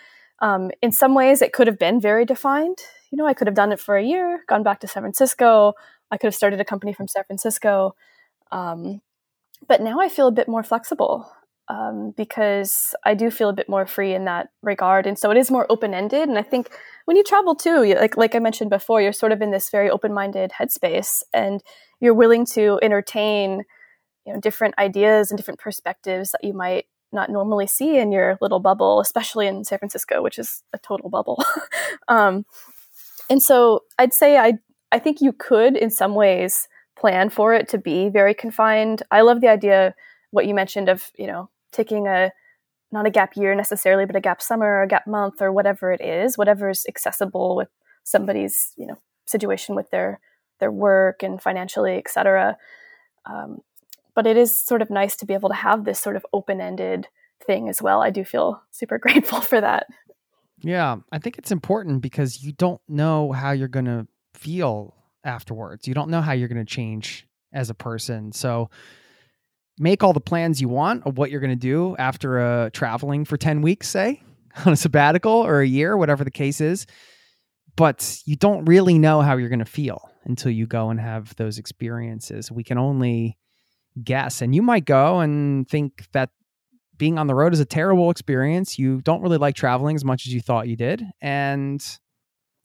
um, in some ways, it could have been very defined. You know, I could have done it for a year, gone back to San Francisco. I could have started a company from San Francisco. Um, but now I feel a bit more flexible um, because I do feel a bit more free in that regard. And so it is more open ended. And I think when you travel too, like like I mentioned before, you're sort of in this very open minded headspace, and you're willing to entertain, you know, different ideas and different perspectives that you might not normally see in your little bubble, especially in San Francisco, which is a total bubble. um, and so I'd say I I think you could in some ways plan for it to be very confined. I love the idea what you mentioned of you know taking a not a gap year necessarily, but a gap summer or a gap month or whatever it is, whatever is accessible with somebody's, you know, situation with their their work and financially, etc. Um, but it is sort of nice to be able to have this sort of open ended thing as well. I do feel super grateful for that. Yeah, I think it's important because you don't know how you're going to feel afterwards. You don't know how you're going to change as a person. So make all the plans you want of what you're going to do after uh, traveling for 10 weeks, say, on a sabbatical or a year, whatever the case is. But you don't really know how you're going to feel until you go and have those experiences. We can only guess. And you might go and think that being on the road is a terrible experience. You don't really like traveling as much as you thought you did. And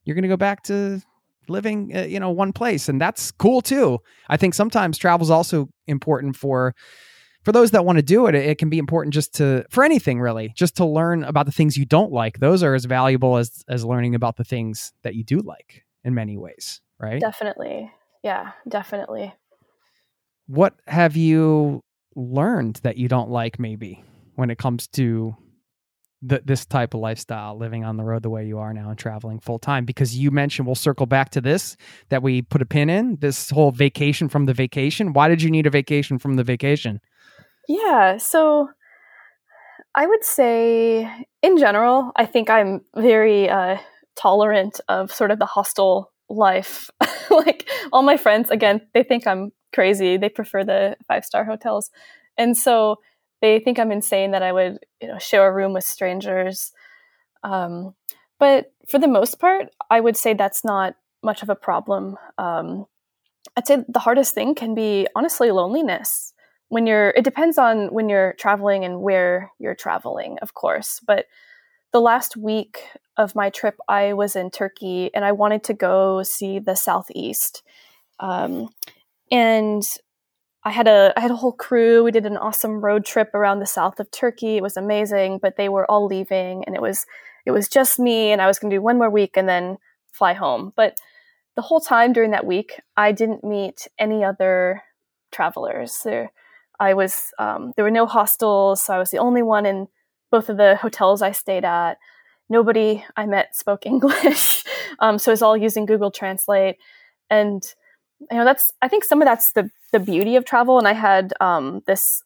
you're going to go back to living uh, you know one place and that's cool too i think sometimes travel is also important for for those that want to do it it can be important just to for anything really just to learn about the things you don't like those are as valuable as as learning about the things that you do like in many ways right definitely yeah definitely what have you learned that you don't like maybe when it comes to th- this type of lifestyle, living on the road the way you are now and traveling full time? Because you mentioned we'll circle back to this that we put a pin in this whole vacation from the vacation. Why did you need a vacation from the vacation? Yeah, so I would say in general, I think I'm very uh, tolerant of sort of the hostel life. like all my friends, again, they think I'm crazy. They prefer the five star hotels. And so they think I'm insane that I would, you know, share a room with strangers. Um, but for the most part, I would say that's not much of a problem. Um, I'd say the hardest thing can be honestly loneliness. When you're, it depends on when you're traveling and where you're traveling, of course. But the last week of my trip, I was in Turkey and I wanted to go see the Southeast. Um, and I had a I had a whole crew. We did an awesome road trip around the south of Turkey. It was amazing, but they were all leaving and it was it was just me and I was going to do one more week and then fly home. But the whole time during that week, I didn't meet any other travelers. There I was um, there were no hostels, so I was the only one in both of the hotels I stayed at. Nobody I met spoke English, um, so it was all using Google Translate. And you know that's i think some of that's the the beauty of travel and i had um, this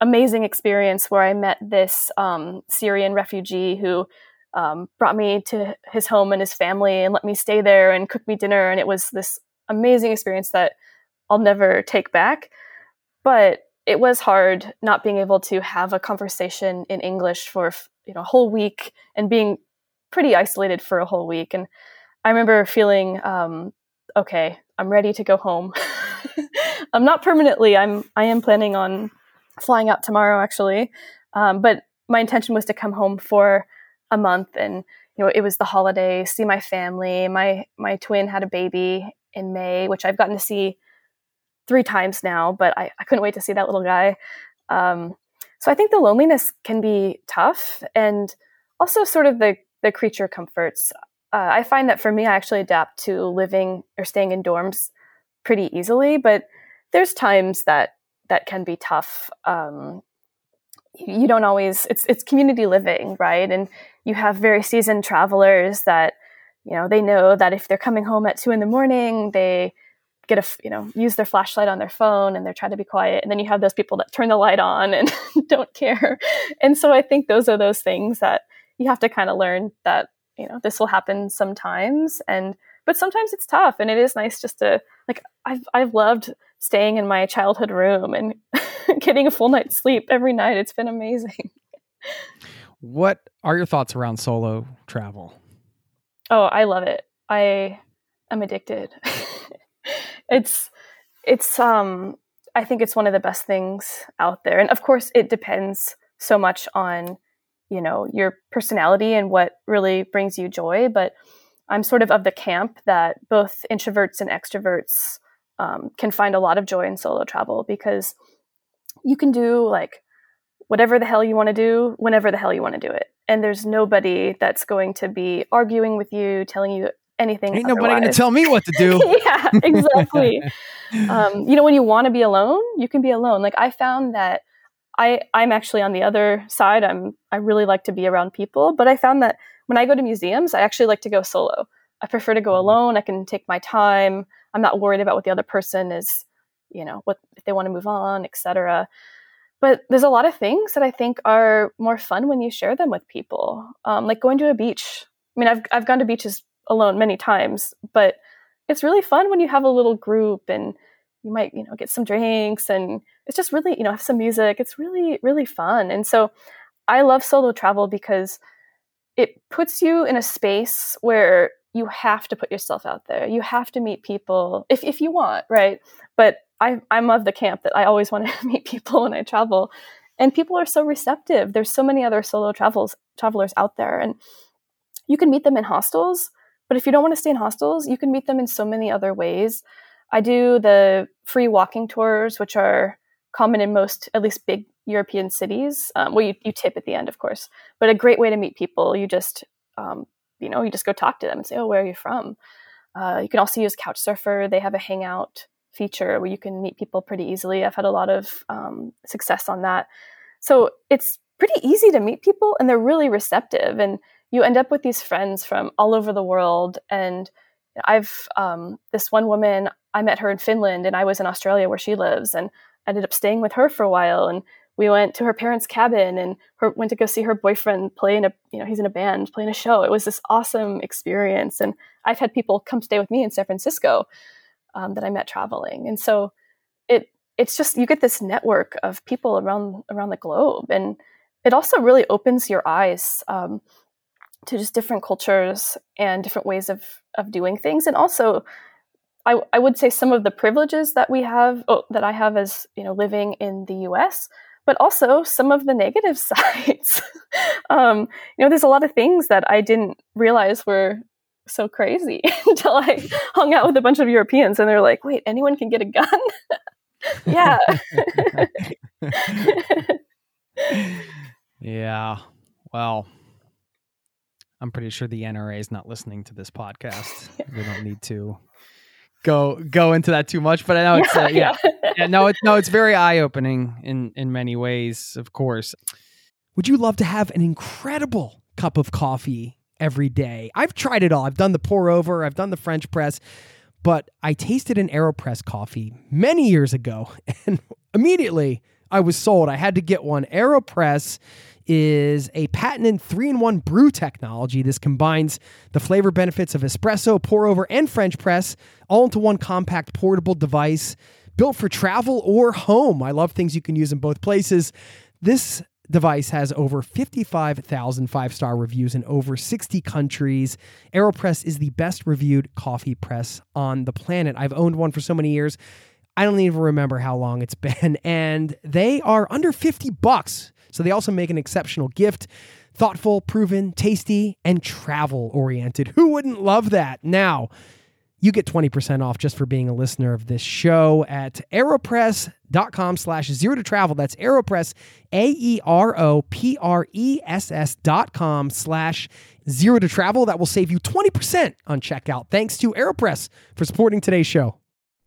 amazing experience where i met this um, syrian refugee who um, brought me to his home and his family and let me stay there and cook me dinner and it was this amazing experience that i'll never take back but it was hard not being able to have a conversation in english for you know a whole week and being pretty isolated for a whole week and i remember feeling um, okay I'm ready to go home. I'm not permanently. I'm I am planning on flying out tomorrow actually, um, but my intention was to come home for a month and you know it was the holiday, see my family. My my twin had a baby in May, which I've gotten to see three times now, but I, I couldn't wait to see that little guy. Um, so I think the loneliness can be tough, and also sort of the the creature comforts uh, I find that for me, I actually adapt to living or staying in dorms pretty easily. But there's times that that can be tough. Um, you don't always it's it's community living, right? And you have very seasoned travelers that you know they know that if they're coming home at two in the morning, they get a you know use their flashlight on their phone and they're trying to be quiet. And then you have those people that turn the light on and don't care. And so i think those are those things that you have to kind of learn that you know this will happen sometimes. And but sometimes it's tough and it is nice just to like i've i've loved staying in my childhood room and getting a full night's sleep every night. It's been amazing. What are your thoughts around solo travel? Oh i love it. I am addicted it's it's um i think it's one of the best things out there. And of course it depends so much on you know your personality and what really brings you joy. But i'm sort of of the camp that both introverts and extroverts um, can find a lot of joy in solo travel because you can do like whatever the hell you want to do whenever the hell you want to do it. And there's nobody that's going to be arguing with you telling you anything ain't otherwise. nobody gonna tell me what to do yeah exactly um, you know when you want to be alone you can be alone like i found that I I'm actually on the other side. I'm I really like to be around people, but I found that when I go to museums, I actually like to go solo. I prefer to go Mm-hmm. alone. I can take my time. I'm not worried about what the other person is, you know, what if they want to move on, etc. But there's a lot of things that I think are more fun when you share them with people, um, like going to a beach. I mean, I've I've gone to beaches alone many times, but it's really fun when you have a little group and you might you know get some drinks and it's just really you know have some music. It's really really fun. And so i love solo travel because it puts you in a space where you have to put yourself out there. You have to meet people if, if you want right? But I, i'm of the camp that i always want to meet people when i travel. And people are so receptive. There's so many other solo travels travelers out there and you can meet them in hostels but if you don't want to stay in hostels you can meet them in so many other ways I do the free walking tours, which are common in most, at least big European cities. Um, well, you, you tip at the end, of course, but a great way to meet people. You just, um, you know, you just go talk to them and say, "Oh, where are you from?" Uh, you can also use Couchsurfer. They have a hangout feature where you can meet people pretty easily. I've had a lot of um, success on that. So it's pretty easy to meet people, and they're really receptive. And you end up with these friends from all over the world. And I've um, this one woman I met her in Finland and I was in Australia where she lives and ended up staying with her for a while and we went to her parents' cabin and her, went to go see her boyfriend play in a you know he's in a band playing a show. It was this awesome experience and I've had people come stay with me in San Francisco um, that I met traveling and so it it's just you get this network of people around around the globe and it also really opens your eyes um, to just different cultures and different ways of of doing things. And also I, I would say some of the privileges that we have oh, that I have as you know living in the US but also some of the negative sides. Um, you know there's a lot of things that I didn't realize were so crazy until I hung out with a bunch of Europeans and they're like wait anyone can get a gun? Yeah. Yeah. Well i'm pretty sure the nra is not listening to this podcast. We don't need to go go into that too much but i know it's uh, yeah, yeah no it's no it's very eye-opening in in many ways of course. Would you love to have an incredible cup of coffee every day? I've tried it all. I've done the pour over i've done the french press but i tasted an aeropress coffee many years ago and immediately i was sold. I had to get one. Aeropress is a patented three in one brew technology. This combines the flavor benefits of espresso, pour over, and French press all into one compact portable device built for travel or home. I love things you can use in both places. This device has over 55,000 five star reviews in over 60 countries. AeroPress is the best reviewed coffee press on the planet. I've owned one for so many years. I don't even remember how long it's been. And they are under 50 bucks. So they also make an exceptional gift. Thoughtful, proven, tasty, and travel oriented. Who wouldn't love that? Now, you get 20% off just for being a listener of this show at aeropress.com slash zero to travel. That's aeropress, A-E-R-O-P-R-E-S-S dot com slash zero to travel. That will save you 20% on checkout. Thanks to AeroPress for supporting today's show.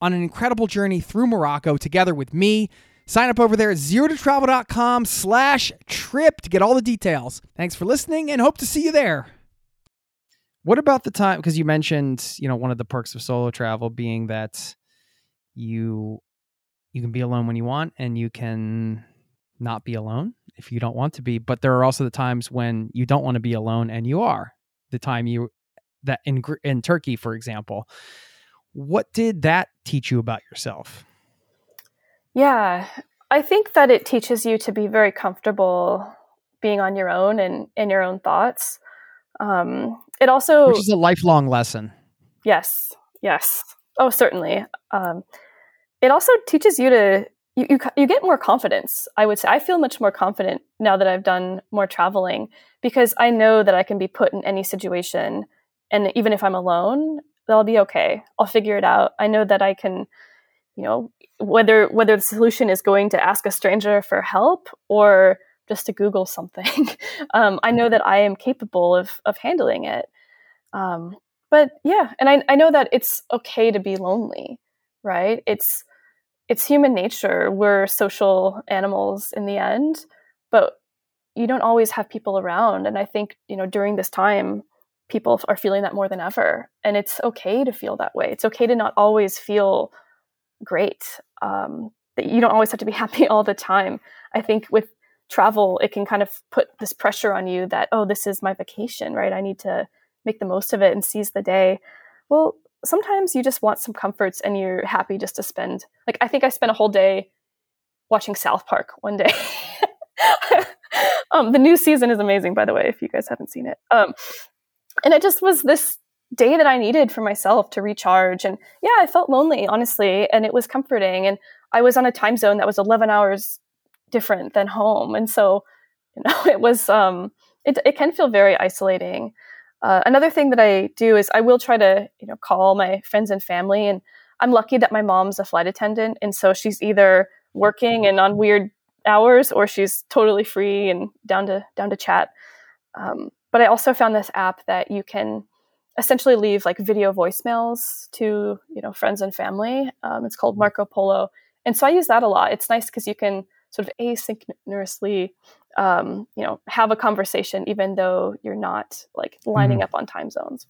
on an incredible journey through Morocco together with me. Sign up over there at zerototravel.com slash trip to get all the details. Thanks for listening and hope to see you there. What about the time? Because you mentioned, you know, one of the perks of solo travel being that you you can be alone when you want and you can not be alone if you don't want to be. But there are also the times when you don't want to be alone and you are. The time you that in in Turkey, for example, what did that teach you about yourself? Yeah, I think that it teaches you to be very comfortable being on your own and in your own thoughts. Um, it also, which is a lifelong lesson. Yes, yes. Oh, certainly. Um, it also teaches you to you, you you get more confidence. I would say I feel much more confident now that I've done more traveling because I know that I can be put in any situation, and even if I'm alone, I'll be okay. I'll figure it out. I know that I can, you know, whether whether the solution is going to ask a stranger for help or just to Google something. um, I know that I am capable of of handling it. Um, but yeah, and I, I know that it's okay to be lonely, right? It's it's human nature. We're social animals in the end, but you don't always have people around. And I think you know during this time, people are feeling that more than ever. And it's okay to feel that way. It's okay to not always feel great. Um, that you don't always have to be happy all the time. I think with travel, it can kind of put this pressure on you that, oh, this is my vacation, right? I need to make the most of it and seize the day. Well, sometimes you just want some comforts and you're happy just to spend, like, I think I spent a whole day watching South Park one day. um, the new season is amazing, by the way, if you guys haven't seen it. Um, and it just was this day that I needed for myself to recharge. And yeah, I felt lonely, honestly, and it was comforting. And I was on a time zone that was 11 hours different than home. And so, you know, it was, um, it, it can feel very isolating. Uh, another thing that I do is I will try to, you know, call my friends and family. And I'm lucky that my mom's a flight attendant. And so she's either working and on weird hours or she's totally free and down to, down to chat. Um, but I also found this app that you can essentially leave like video voicemails to you know friends and family. Um, it's called Marco Polo, and so I use that a lot. It's nice because you can sort of asynchronously um, you know have a conversation even though you're not like lining mm-hmm. up on time zones.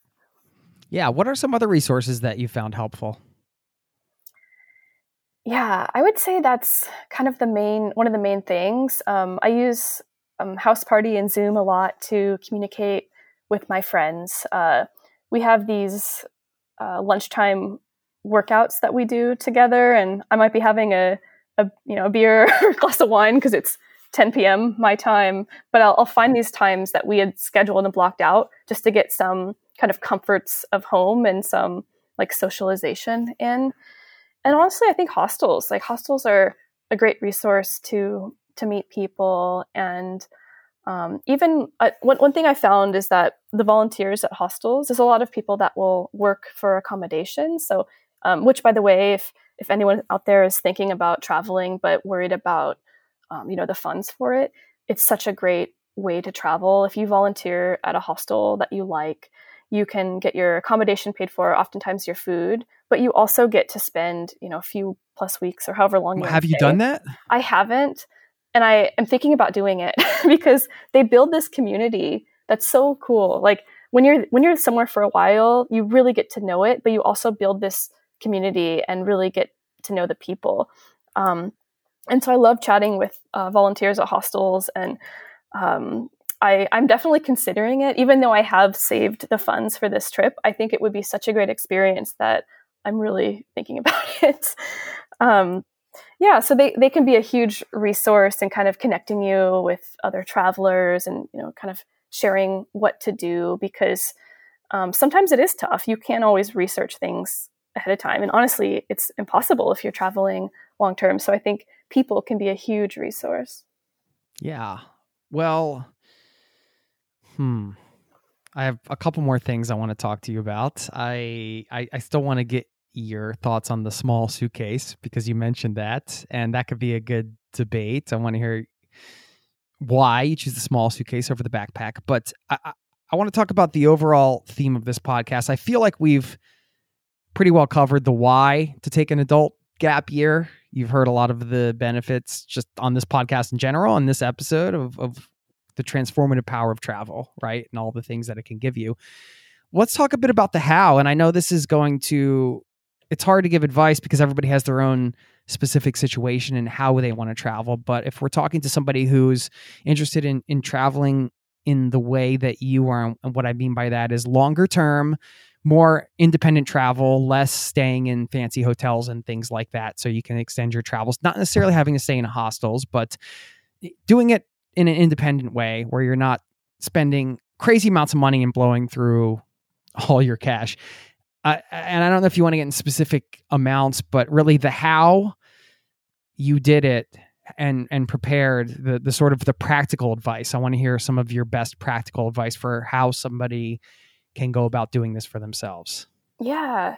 Yeah, what are some other resources that you found helpful? Yeah, I would say that's kind of the main one of the main things. Um, I use um, Houseparty and Zoom a lot to communicate with my friends. Uh, we have these uh, lunchtime workouts that we do together, and I might be having a, a you know a beer or a glass of wine because it's 10 p.m. my time. But I'll, I'll find these times that we had scheduled and blocked out just to get some kind of comforts of home and some like socialization in. And honestly, I think hostels, like hostels, are a great resource to to meet people and um, even uh, one, one thing I found is that the volunteers at hostels, there's a lot of people that will work for accommodation. So, um, which by the way, if if anyone out there is thinking about traveling but worried about, um, you know, the funds for it, it's such a great way to travel. If you volunteer at a hostel that you like, you can get your accommodation paid for, oftentimes your food, but you also get to spend, you know, a few plus weeks or however long. You Have you done that? I haven't and I am thinking about doing it because they build this community that's so cool. Like when you're when you're somewhere for a while, you really get to know it, but you also build this community and really get to know the people. Um, and so I love chatting with uh, volunteers at hostels, and um, I, I'm definitely considering it. Even though I have saved the funds for this trip, I think it would be such a great experience that I'm really thinking about it. Um, yeah so they, they can be a huge resource in kind of connecting you with other travelers and you know kind of sharing what to do because um, sometimes it is tough you can't always research things ahead of time. And honestly, it's impossible if you're traveling long term. So I think people can be a huge resource. Yeah. Well, hmm. I have a couple more things I want to talk to you about. I I, I still want to get your thoughts on the small suitcase because you mentioned that, and that could be a good debate. I want to hear why you choose the small suitcase over the backpack. But I, I, want to talk about the overall theme of this podcast. I feel like we've pretty well covered the why to take an adult gap year. You've heard a lot of the benefits just on this podcast in general, on this episode of, of the transformative power of travel, right? And all the things that it can give you. Let's talk a bit about the how. And I know this is going to, it's hard to give advice because everybody has their own specific situation and how they want to travel. But if we're talking to somebody who's interested in, in traveling in the way that you are, and what I mean by that is longer term, more independent travel, less staying in fancy hotels and things like that. So you can extend your travels, not necessarily having to stay in hostels, but doing it in an independent way where you're not spending crazy amounts of money and blowing through all your cash. Uh, and I don't know if you want to get in specific amounts, but really the how you did it and and prepared the the sort of the practical advice. I want to hear some of your best practical advice for how somebody can go about doing this for themselves. Yeah.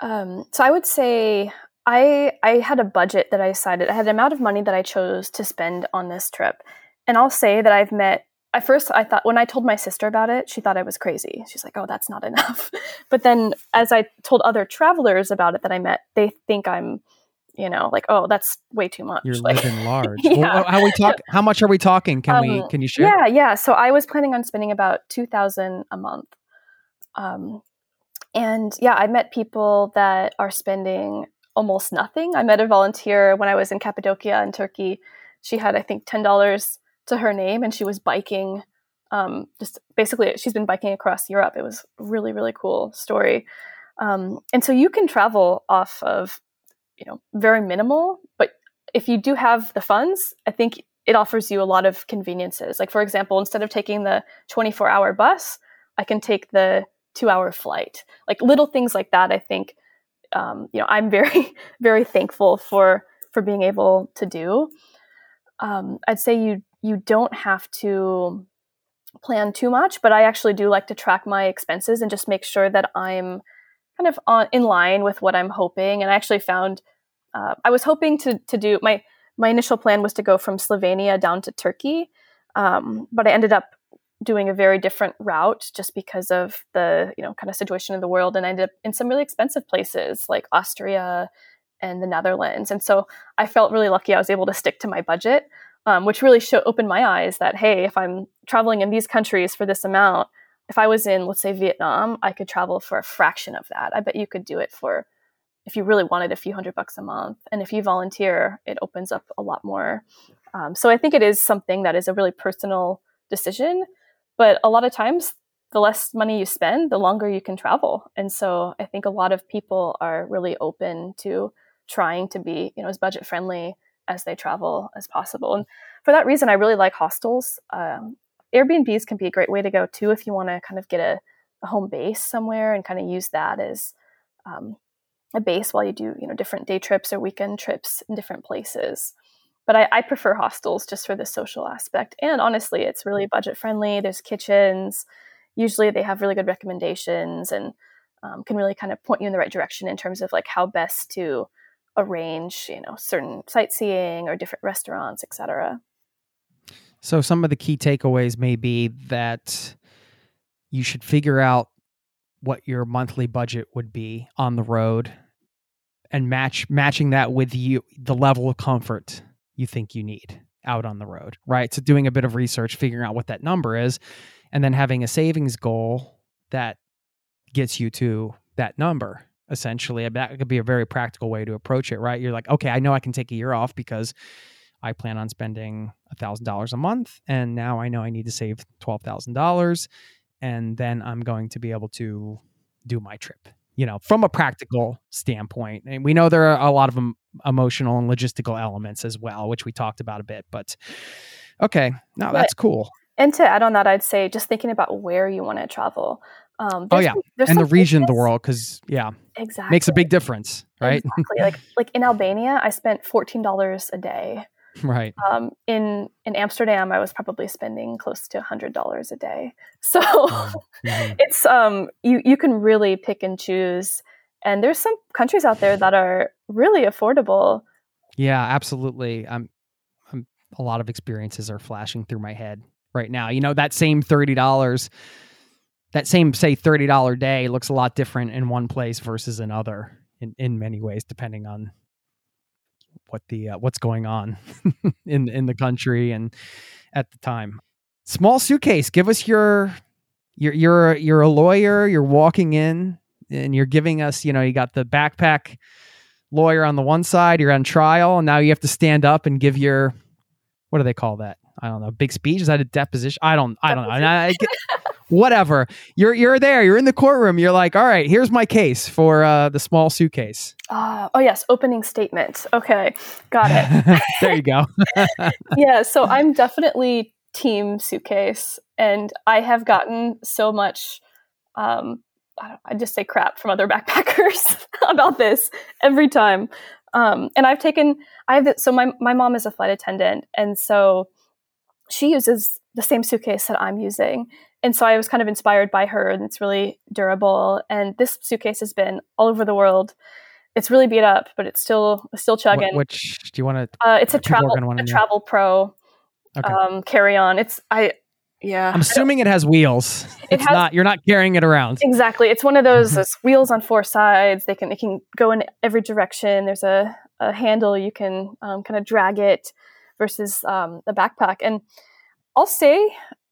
Um, so I would say I I had a budget that I decided I had an amount of money that I chose to spend on this trip. And I'll say that I've met at first I thought when I told my sister about it, she thought I was crazy. She's like, "Oh, that's not enough." but then as I told other travelers about it that I met, they think I'm you know, like, oh, that's way too much. You're like, living large. yeah. well, how we talk? How much are we talking? Can um, we? Can you share? Yeah, yeah. So I was planning on spending about two thousand a month, um, and yeah, I met people that are spending almost nothing. I met a volunteer when I was in Cappadocia in Turkey. She had, I think, ten dollars to her name, and she was biking. Um, just basically, she's been biking across Europe. It was really, really cool story. Um, and so you can travel off of you know very minimal but if you do have the funds i think it offers you a lot of conveniences like for example instead of taking the 24 hour bus i can take the two hour flight like little things like that i think um, you know i'm very very thankful for for being able to do um, i'd say you you don't have to plan too much but i actually do like to track my expenses and just make sure that i'm kind of on in line with what I'm hoping. And I actually found uh, I was hoping to to do my my initial plan was to go from Slovenia down to Turkey, um, but I ended up doing a very different route just because of the you know kind of situation in the world, and I ended up in some really expensive places like Austria and the Netherlands. And so I felt really lucky I was able to stick to my budget, um, which really show, opened my eyes that hey, if I'm traveling in these countries for this amount, if I was in, let's say, Vietnam, I could travel for a fraction of that. I bet you could do it for, if you really wanted, a few hundred bucks a month. And if you volunteer, it opens up a lot more. Um, so I think it is something that is a really personal decision. But a lot of times, the less money you spend, the longer you can travel. And so I think a lot of people are really open to trying to be, you know, as budget friendly as they travel as possible. And for that reason, I really like hostels. Um, Airbnbs can be a great way to go too if you want to kind of get a, a, home base somewhere and kind of use that as um, a base while you do you know different day trips or weekend trips in different places. But I, I prefer hostels just for the social aspect, and honestly, it's really budget friendly. There's kitchens. Usually, they have really good recommendations and um, can really kind of point you in the right direction in terms of like how best to arrange you know certain sightseeing or different restaurants, etc. So some of the key takeaways may be that you should figure out what your monthly budget would be on the road and match matching that with you the level of comfort you think you need out on the road, right? So doing a bit of research, figuring out what that number is, and then having a savings goal that gets you to that number essentially. That could be a very practical way to approach it, right? You're like, okay, I know I can take a year off because I plan on spending $1,000 a month. And now I know I need to save $12,000. And then I'm going to be able to do my trip, you know, from a practical standpoint. And we know there are a lot of emotional and logistical elements as well, which we talked about a bit. But okay, no, that's cool. And to add on that, I'd say just thinking about where you want to travel. Um, Oh yeah, and the region of the world, because yeah, exactly makes a big difference, right? Exactly. like like in Albania, I spent fourteen dollars a day. right. Um, in in Amsterdam, I was probably spending close to hundred dollars a day. So Mhm. it's um you you can really pick and choose. And there's some countries out there that are really affordable. Yeah, absolutely. I'm, I'm a lot of experiences are flashing through my head right now. You know, that same thirty dollars, that same say thirty dollar day looks a lot different in one place versus another in in many ways, depending on what the uh, what's going on in in the country and at the time. Small suitcase. Give us your you're you're you're a lawyer. You're walking in and you're giving us. You know, you got the backpack lawyer on the one side, you're on trial, and now you have to stand up and give your what do they call that? I don't know. Big speech? Is that a deposition? I don't. I don't know. And I, I get- whatever. You're you're there. You're in the courtroom. You're like, all right, here's my case for uh, the small suitcase. Uh, oh yes, opening statement. Okay, got it. there you go. yeah, so I'm definitely team suitcase, and I have gotten so much. Um, I just say crap from other backpackers about this every time, um, and I've taken. I have so my my mom is a flight attendant, and so she uses the same suitcase that I'm using. And so I was kind of inspired by her, and it's really durable. And this suitcase has been all over the world. It's really beat up, but it's still it's still chugging. Which do you want to? Uh, it's a travel a travel pro Okay. um, carry on. It's I yeah I'm assuming it has wheels. It It's has- not. You're not carrying it around. exactly. It's one of those those wheels on four sides. They can it can go in every direction. There's a, a handle you can um, kind of drag it versus um, the backpack. And I'll say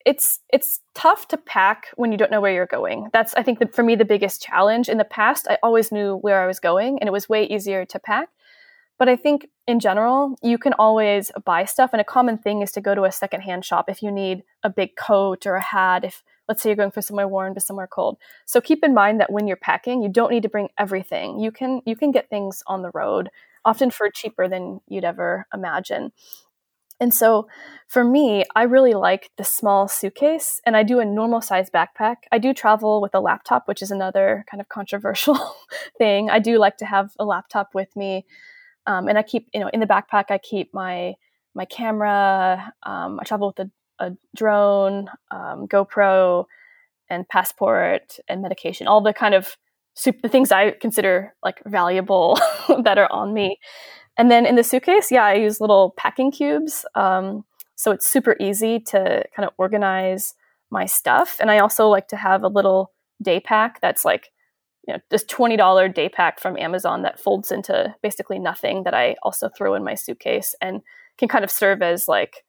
it's it's tough to pack when you don't know where you're going. That's I think the, for me the biggest challenge. In the past, I always knew where I was going, and it was way easier to pack. But I think in general, you can always buy stuff. And a common thing is to go to a secondhand shop if you need a big coat or a hat. If, let's say, you're going from somewhere warm to somewhere cold. So keep in mind that when you're packing, you don't need to bring everything. You can you can get things on the road, often for cheaper than you'd ever imagine. And so for me, I really like the small suitcase and I do a normal size backpack. I do travel with a laptop, which is another kind of controversial thing. I do like to have a laptop with me. Um, and I keep, you know, in the backpack, I keep my my camera. Um, I travel with a, a drone, um, GoPro, and passport and medication. All the kind of the things I consider like valuable that are on me. And then in the suitcase, yeah, I use little packing cubes. Um, so it's super easy to kind of organize my stuff. And I also like to have a little day pack that's like, you know, this $20 day pack from Amazon that folds into basically nothing that I also throw in my suitcase and can kind of serve as like,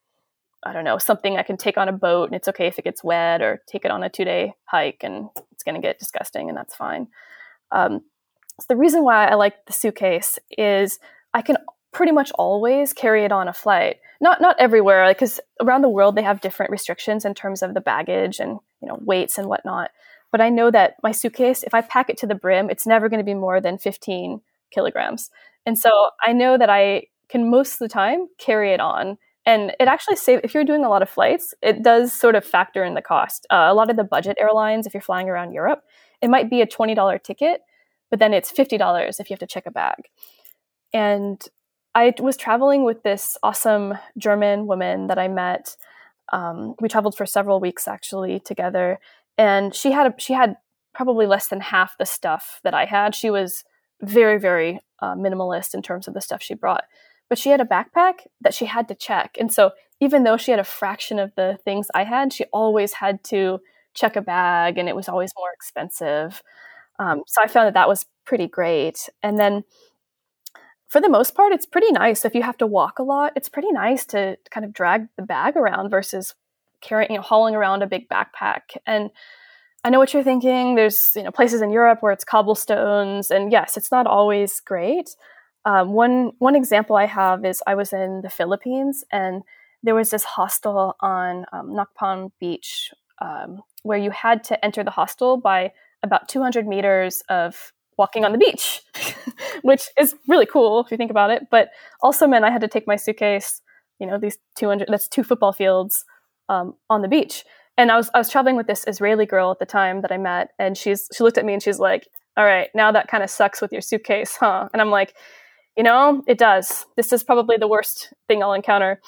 I don't know, something I can take on a boat and it's okay if it gets wet or take it on a two day hike and it's going to get disgusting and that's fine. Um, so the reason why I like the suitcase is I can pretty much always carry it on a flight. Not not everywhere, because around the world they have different restrictions in terms of the baggage and you know weights and whatnot. But I know that my suitcase, if I pack it to the brim, it's never going to be more than 15 kilograms. And so I know that I can most of the time carry it on. And it actually save if you're doing a lot of flights, it does sort of factor in the cost. Uh, a lot of the budget airlines, if you're flying around Europe, it might be a $20 ticket, but then it's $50 if you have to check a bag. And I was traveling with this awesome German woman that I met. Um, we traveled for several weeks actually together, and she had a, she had probably less than half the stuff that I had. She was very very uh, minimalist in terms of the stuff she brought, but she had a backpack that she had to check, and so even though she had a fraction of the things I had, she always had to check a bag, and it was always more expensive. Um, so I found that that was pretty great, and then for the most part, it's pretty nice. If you have to walk a lot, it's pretty nice to kind of drag the bag around versus carrying, you know, hauling around a big backpack. And I know what you're thinking. There's, you know, places in Europe where it's cobblestones, and yes, it's not always great. Um, one one example I have is I was in the Philippines, and there was this hostel on um, Nacpan Beach um, where you had to enter the hostel by about 200 meters of walking on the beach, which is really cool if you think about it. But also meant I had to take my suitcase, you know, these 200, that's two football fields um, on the beach. and I was I was traveling with this Israeli girl at the time that I met, and she's she looked at me and she's like, "All right, now that kind of sucks with your suitcase, huh?" And I'm like, "You know, it does. This is probably the worst thing I'll encounter."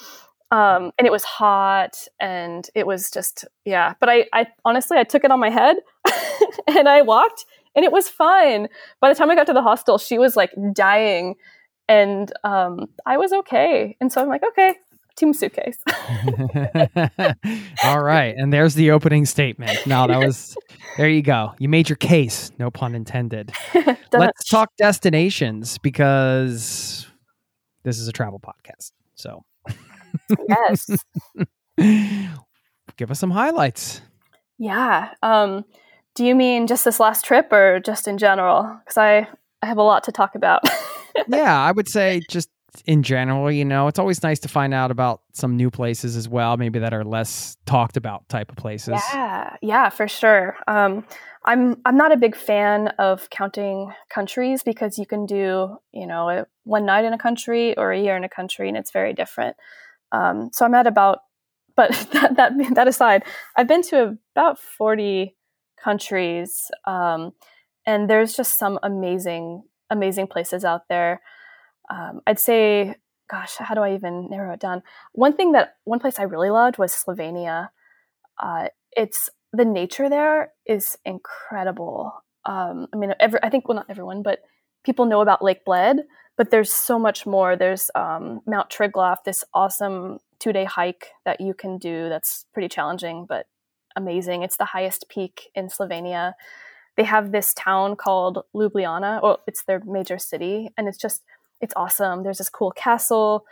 Um, and it was hot, and it was just yeah. But I, I honestly, I took it on my head, and I walked, and it was fine. By the time I got to the hostel, she was like dying, and um, I was okay. And so I'm like, okay, team suitcase. All right. And there's the opening statement. Now that was there you go. You made your case, no pun intended. Let's talk destinations because this is a travel podcast. So Yes. give us some highlights. Yeah. Um do you mean just this last trip or just in general? Because I, I have a lot to talk about. yeah, I would say just in general, you know, it's always nice to find out about some new places as well, maybe that are less talked about type of places. Yeah, yeah, for sure. Um, I'm I'm not a big fan of counting countries because you can do you know one night in a country or a year in a country, and it's very different. Um, so I'm at about, but that that that aside, I've been to about forty countries, um, and there's just some amazing amazing places out there um, I'd say, gosh, how do I even narrow it down? One thing that one place I really loved was Slovenia. Uh, it's the nature there is incredible. Um, I mean, every, I think well, not everyone, but people know about Lake Bled, but there's so much more. There's um, Mount Triglav, this awesome two day hike that you can do. That's pretty challenging, but amazing. It's the highest peak in Slovenia. They have this town called Ljubljana, or it's their major city, and it's just it's awesome. There's this cool castle,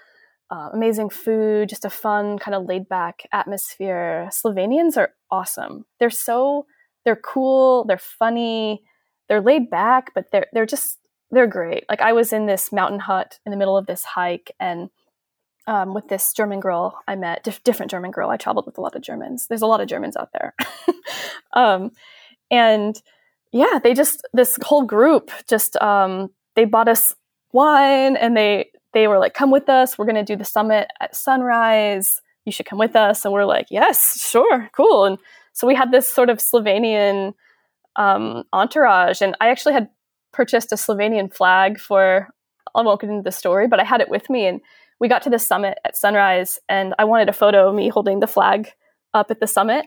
uh, amazing food, just a fun kind of laid back atmosphere. Slovenians are awesome. They're so they're cool, they're funny, they're laid back, but they're they're just they're great. Like I was in this mountain hut in the middle of this hike and um, with this German girl I met, dif- different German girl. I traveled with a lot of Germans. There's a lot of Germans out there. um, and yeah, they just, this whole group just, um, they bought us wine and they they were like come with us we're going to do the summit at sunrise you should come with us and we're like yes sure cool and so we had this sort of slovenian um, entourage and i actually had purchased a slovenian flag for i won't get into the story but i had it with me and we got to the summit at sunrise and i wanted a photo of me holding the flag up at the summit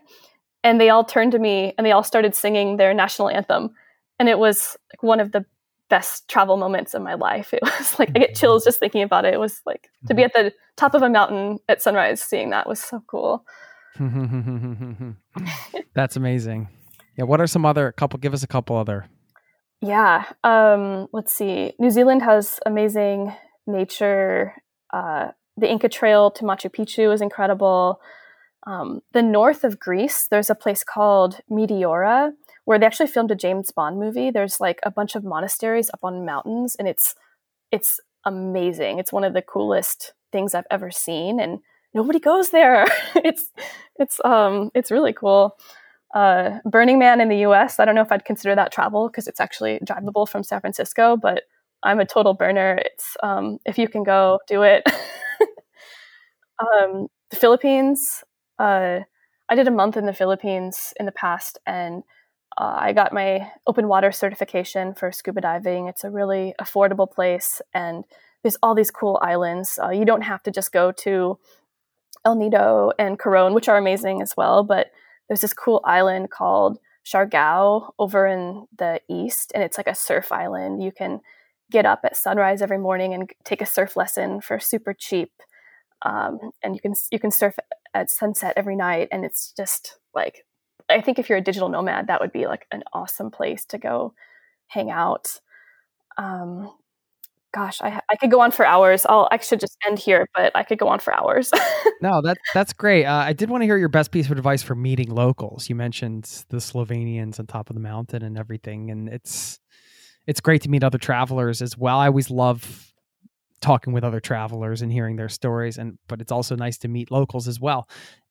and they all turned to me and they all started singing their national anthem and it was like one of the best travel moments of my life. It was like I get chills just thinking about it. It was like to be mm-hmm. at the top of a mountain at sunrise seeing that was so cool. That's amazing. Yeah, what are some other couple give us a couple other. Yeah. Um let's see. New Zealand has amazing nature. Uh the Inca Trail to Machu Picchu is incredible. Um, the north of Greece, there's a place called Meteora, where they actually filmed a James Bond movie. There's like a bunch of monasteries up on mountains, and it's it's amazing. It's one of the coolest things I've ever seen, and nobody goes there. it's it's um it's really cool. Uh, Burning Man in the U.S. I don't know if I'd consider that travel because it's actually drivable from San Francisco, but I'm a total burner. It's um, if you can go, do it. um, the Philippines. Uh, I did a month in the Philippines in the past, and uh, I got my open water certification for scuba diving. It's a really affordable place, and there's all these cool islands. Uh, you don't have to just go to El Nido and Coron, which are amazing as well, but there's this cool island called Siargao over in the east, and it's like a surf island. You can get up at sunrise every morning and take a surf lesson for super cheap, um, and you can you can surf at sunset every night, and it's just like I think if you're a digital nomad, that would be like an awesome place to go hang out. Um, gosh, I, I could go on for hours. I'll I should just end here, but I could go on for hours. no, that that's great. Uh, I did want to hear your best piece of advice for meeting locals. You mentioned the Slovenians on top of the mountain and everything, and it's it's great to meet other travelers as well. I always love talking with other travelers and hearing their stories, and but it's also nice to meet locals as well.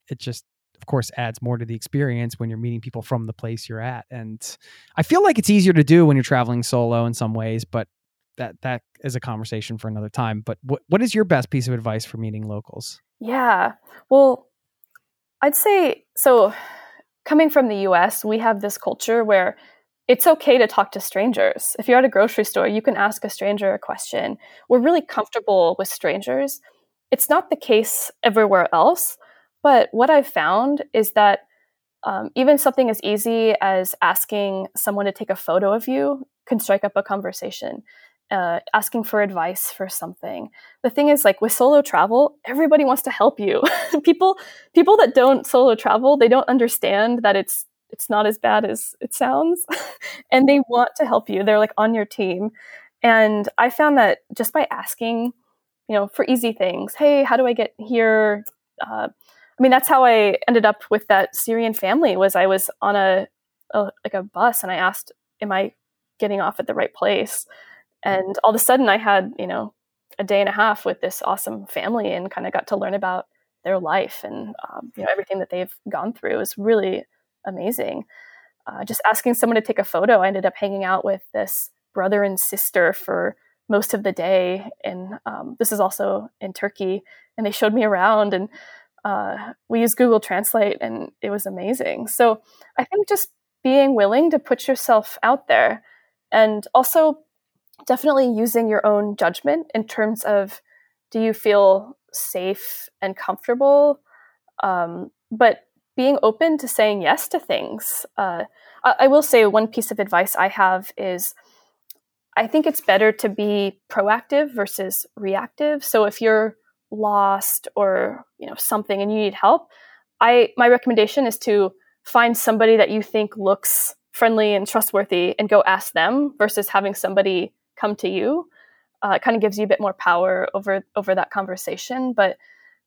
It just of course adds more to the experience when you're meeting people from the place you're at and i feel like it's easier to do when you're traveling solo in some ways but that that is a conversation for another time but what what is your best piece of advice for meeting locals yeah well i'd say so coming from the US, we have this culture where it's okay to talk to strangers. If you're at a grocery store, you can ask a stranger a question. We're really comfortable with strangers. It's not the case everywhere else, but what I've found is that um, even something as easy as asking someone to take a photo of you can strike up a conversation. Uh, asking for advice for something. The thing is, like with solo travel, everybody wants to help you. people, people that don't solo travel, they don't understand that it's it's not as bad as it sounds, and they want to help you. They're like on your team, and I found that just by asking, you know, for easy things, hey, how do I get here? Uh, I mean, that's how I ended up with that Syrian family. Was I was on a, a like a bus, and I asked, "Am I getting off at the right place?" And all of a sudden, I had you know a day and a half with this awesome family, and kind of got to learn about their life and um, you know everything that they've gone through. It was really amazing. Uh, just asking someone to take a photo, I ended up hanging out with this brother and sister for most of the day, and um, this is also in Turkey. And they showed me around, and uh, we used Google Translate, and it was amazing. So I think just being willing to put yourself out there, and also definitely using your own judgment in terms of do you feel safe and comfortable, um, but being open to saying yes to things. Uh, I, I will say one piece of advice I have is. I think it's better to be proactive versus reactive. So if you're lost or you know something and you need help i my recommendation is to find somebody that you think looks friendly and trustworthy and go ask them versus having somebody come to you uh, it kind of gives you a bit more power over over that conversation but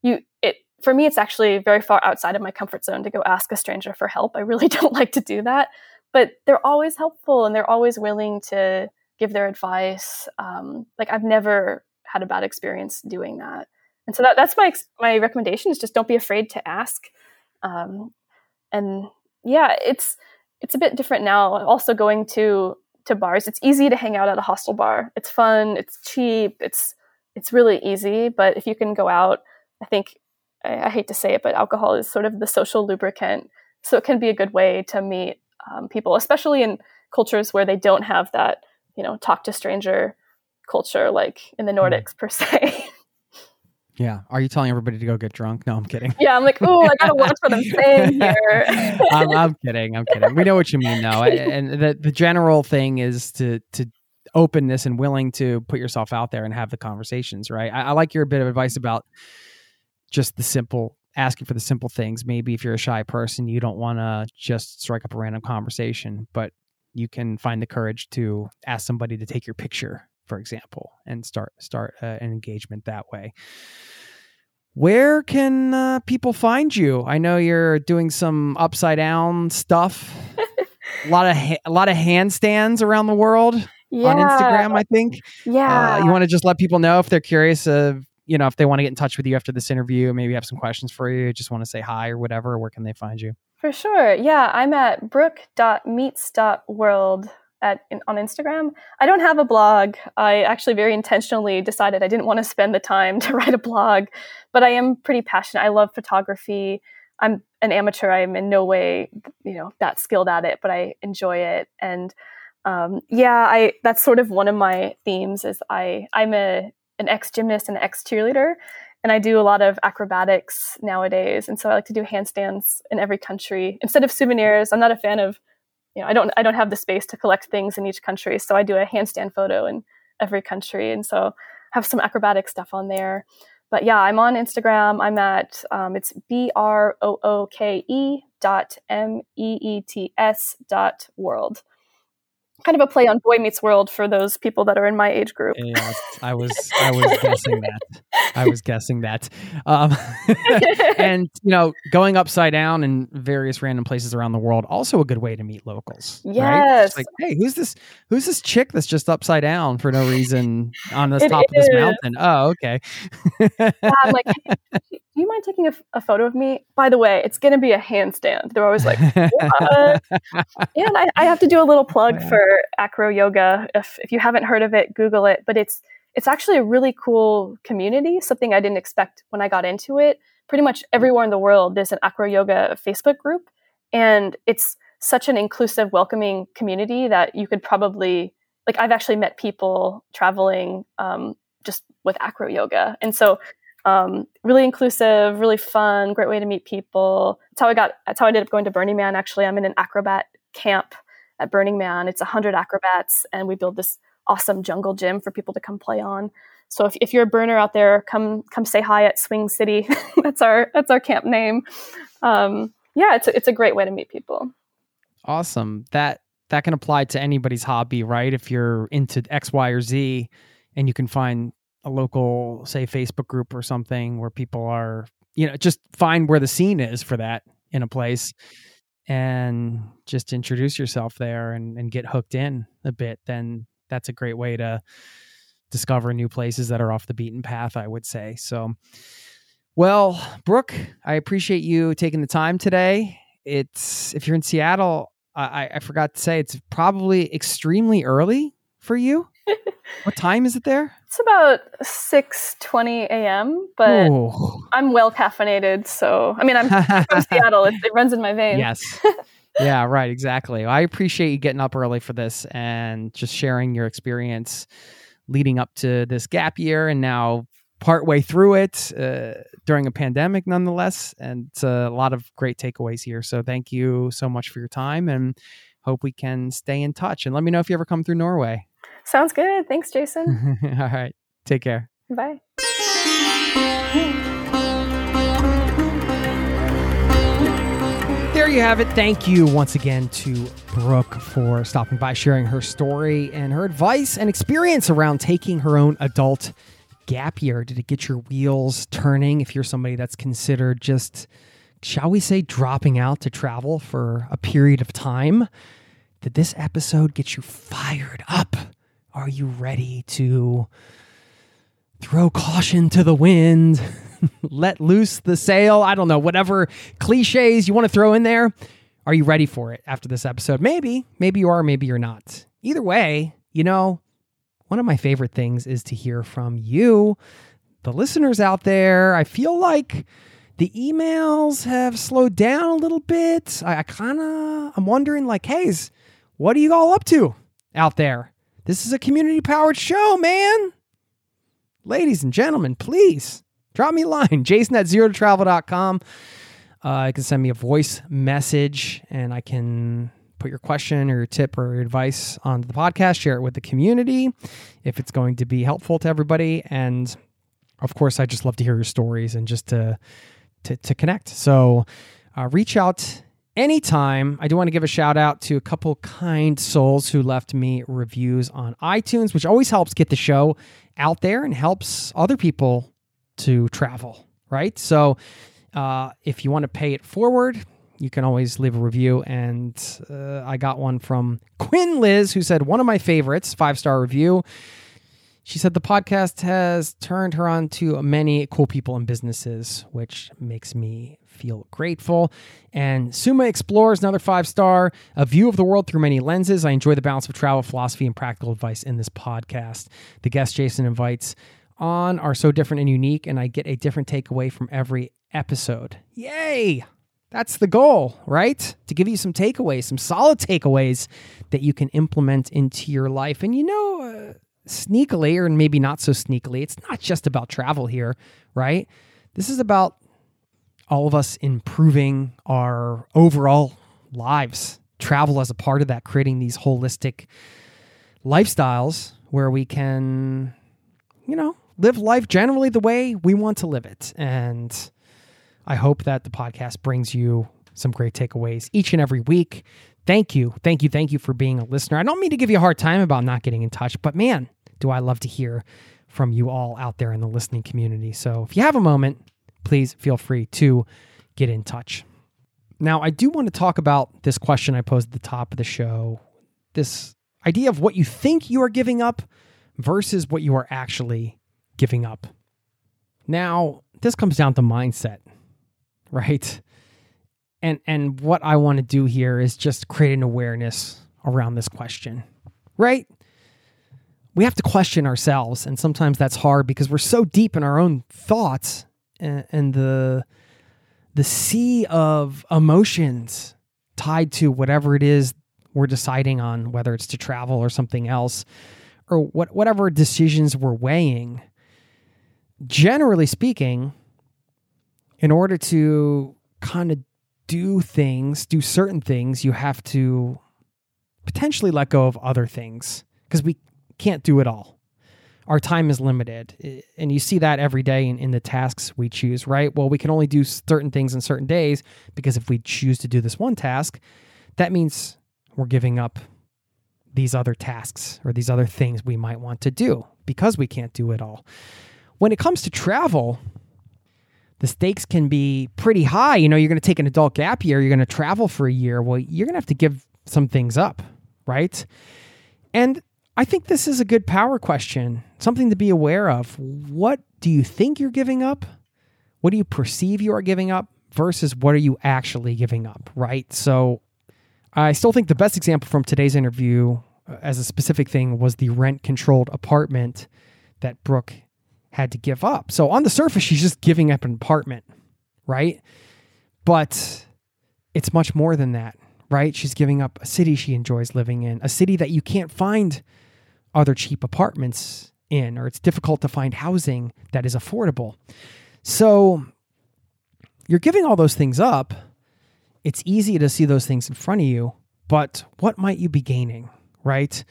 you it for me it's actually very far outside of my comfort zone to go ask a stranger for help. I really don't like to do that. But they're always helpful and they're always willing to give their advice. Um, like i've never had a bad experience doing that. And so that, that's my my recommendation is just don't be afraid to ask. Um, and yeah it's it's a bit different now. Also going to to bars it's easy to hang out at a hostel bar. It's fun it's cheap it's it's really easy. But if you can go out i think I, I hate to say it but alcohol is sort of the social lubricant so it can be a good way to meet um, people especially in cultures where they don't have that you know talk to stranger culture like in the mm-hmm. nordics per se Yeah. Are you telling everybody to go get drunk? No, I'm kidding. Yeah, I'm like, oh, I gotta watch what I'm saying here. I'm, I'm, kidding. I'm kidding. We know what you mean, though. And the the general thing is to to openness and willing to put yourself out there and have the conversations. Right. I, I like your bit of advice about just the simple asking for the simple things. Maybe if you're a shy person, you don't want to just strike up a random conversation, but you can find the courage to ask somebody to take your picture for example, and start start uh, an engagement that way. Where can uh, people find you? I know you're doing some upside down stuff. a lot of ha- a lot of handstands around the world yeah. on Instagram. I think. Yeah. Uh, you want to just let people know if they're curious of you know if they want to get in touch with you after this interview, maybe have some questions for you, just want to say hi or whatever. Where can they find you? For sure. Yeah, I'm at brooke.meets.world at on Instagram. I don't have a blog. I actually very intentionally decided I didn't want to spend the time to write a blog, but I am pretty passionate. I love photography. I'm an amateur. I am in no way, you know, that skilled at it, but I enjoy it. And um, yeah, I that's sort of one of my themes. Is I I'm a an ex gymnast and ex cheerleader, and I do a lot of acrobatics nowadays. And so I like to do handstands in every country instead of souvenirs. I'm not a fan of you know, I don't I don't have the space to collect things in each country, so I do a handstand photo in every country, and so have some acrobatic stuff on there. But yeah, I'm on Instagram. I'm at um, it's b r o o k e dot m e e t s dot world kind of a play on Boy Meets World for those people that are in my age group. Yeah, I was I was guessing that. I was guessing that. Um, and you know, going upside down in various random places around the world also a good way to meet locals. Yes. Right? Like, hey, who's this? Who's this chick that's just upside down for no reason on the top is. of this mountain? Oh, okay. yeah, I'm like, do you mind taking a, a, photo of me? By the way, it's going to be a handstand. They're always like, what? and I, I, have to do a little plug for acro yoga. If, if you haven't heard of it, Google it. But it's it's actually a really cool community. Something I didn't expect when I got into it. Pretty much everywhere in the world, there's an acro yoga Facebook group, and it's such an inclusive, welcoming community that you could probably like. I've actually met people traveling um, just with acro yoga, and so um, really inclusive, really fun, great way to meet people. That's how I got. That's how I ended up going to Burning Man. Actually, I'm in an acrobat camp at Burning Man. It's hundred acrobats, and we build this awesome jungle gym for people to come play on. So if, if you're a burner out there, come come say hi at Swing City. that's our that's our camp name. Um, yeah, it's a, it's a great way to meet people. Awesome. That that can apply to anybody's hobby, right? If you're into X, Y, or Z, and you can find a local, say, Facebook group or something where people are, you know, just find where the scene is for that in a place and just introduce yourself there and, and get hooked in a bit, then that's a great way to discover new places that are off the beaten path, I would say. So, well, Brooke, I appreciate you taking the time today. It's if you're in Seattle, I, I forgot to say it's probably extremely early for you. what time is it there? It's about six twenty a.m. But Ooh. I'm well caffeinated, so I mean I'm from Seattle. It, it, runs in my veins. Yes. yeah. Right. Exactly. I appreciate you getting up early for this and just sharing your experience leading up to this gap year, and now partway through it uh, during a pandemic, nonetheless. And a lot of great takeaways here. So thank you so much for your time, and hope we can stay in touch. And let me know if you ever come through Norway. Sounds good. Thanks, Jason. All right. Take care. Bye. There you have it. Thank you once again to Brooke for stopping by, sharing her story and her advice and experience around taking her own adult gap year. Did it get your wheels turning if you're somebody that's considered just, shall we say, dropping out to travel for a period of time? Did this episode get you fired up? Are you ready to throw caution to the wind? let loose the sail? I don't know, whatever cliches you want to throw in there. Are you ready for it after this episode? Maybe. Maybe you are, maybe you're not. Either way, you know, one of my favorite things is to hear from you, the listeners out there. I feel like the emails have slowed down a little bit. I, I kind of, I'm wondering, like, hey, what are you all up to out there? This is a community powered show, man. Ladies and gentlemen, please drop me a line, jason at zero to travel.com. Uh, you can send me a voice message and I can put your question or your tip or your advice on the podcast, share it with the community if it's going to be helpful to everybody. And of course, I just love to hear your stories and just to, to, to connect. So uh, reach out anytime. I do want to give a shout out to a couple kind souls who left me reviews on iTunes, which always helps get the show out there and helps other people to travel, right? So uh, if you want to pay it forward, you can always leave a review. And uh, I got one from Quinn Liz, who said, one of my favorites, five star review. She said the podcast has turned her on to many cool people and businesses, which makes me feel grateful. And Suma explores another five star, a view of the world through many lenses. I enjoy the balance of travel, philosophy, and practical advice in this podcast. The guests Jason invites on are so different and unique, and I get a different takeaway from every episode. Yay! That's the goal, right? To give you some takeaways, some solid takeaways that you can implement into your life. And you know, sneakily, or maybe not so sneakily, it's not just about travel here, right? This is about all of us improving our overall lives. Travel as a part of that, creating these holistic lifestyles where we can, you know, live life generally the way we want to live it. And I hope that the podcast brings you some great takeaways each and every week. Thank you. Thank you. Thank you for being a listener. I don't mean to give you a hard time about not getting in touch, but man, do I love to hear from you all out there in the listening community. So if you have a moment, please feel free to get in touch. Now, I do want to talk about this question I posed at the top of the show this idea of what you think you are giving up versus what you are actually giving up. Now, this comes down to mindset, right? And and what I want to do here is just create an awareness around this question. Right? We have to question ourselves and sometimes that's hard because we're so deep in our own thoughts and, and the the sea of emotions tied to whatever it is we're deciding on, whether it's to travel or something else, or what, whatever decisions we're weighing, generally speaking, in order to kind of do things, do certain things, you have to potentially let go of other things because we can't do it all. Our time is limited. And you see that every day in, in, the tasks we choose, right? Well, we can only do certain things in certain days because if we choose to do this one task, that means we're giving up these other tasks or these other things we might want to do because we can't do it all. When it comes to travel, the stakes can be pretty high. You know, you're going to take an adult gap year, you're going to travel for a year. Well, you're going to have to give some things up, right? And I think this is a good power question, something to be aware of. What do you think you're giving up? What do you perceive you are giving up versus what are you actually giving up, right? So I still think the best example from today's interview uh, as a specific thing was the rent controlled apartment that Brooke had to give up. So on the surface, she's just giving up an apartment, right? But it's much more than that, right? She's giving up a city she enjoys living in, a city that you can't find other cheap apartments in, or it's difficult to find housing that is affordable. So you're giving all those things up it's easy to see those things in front of you, but what might you be gaining, right?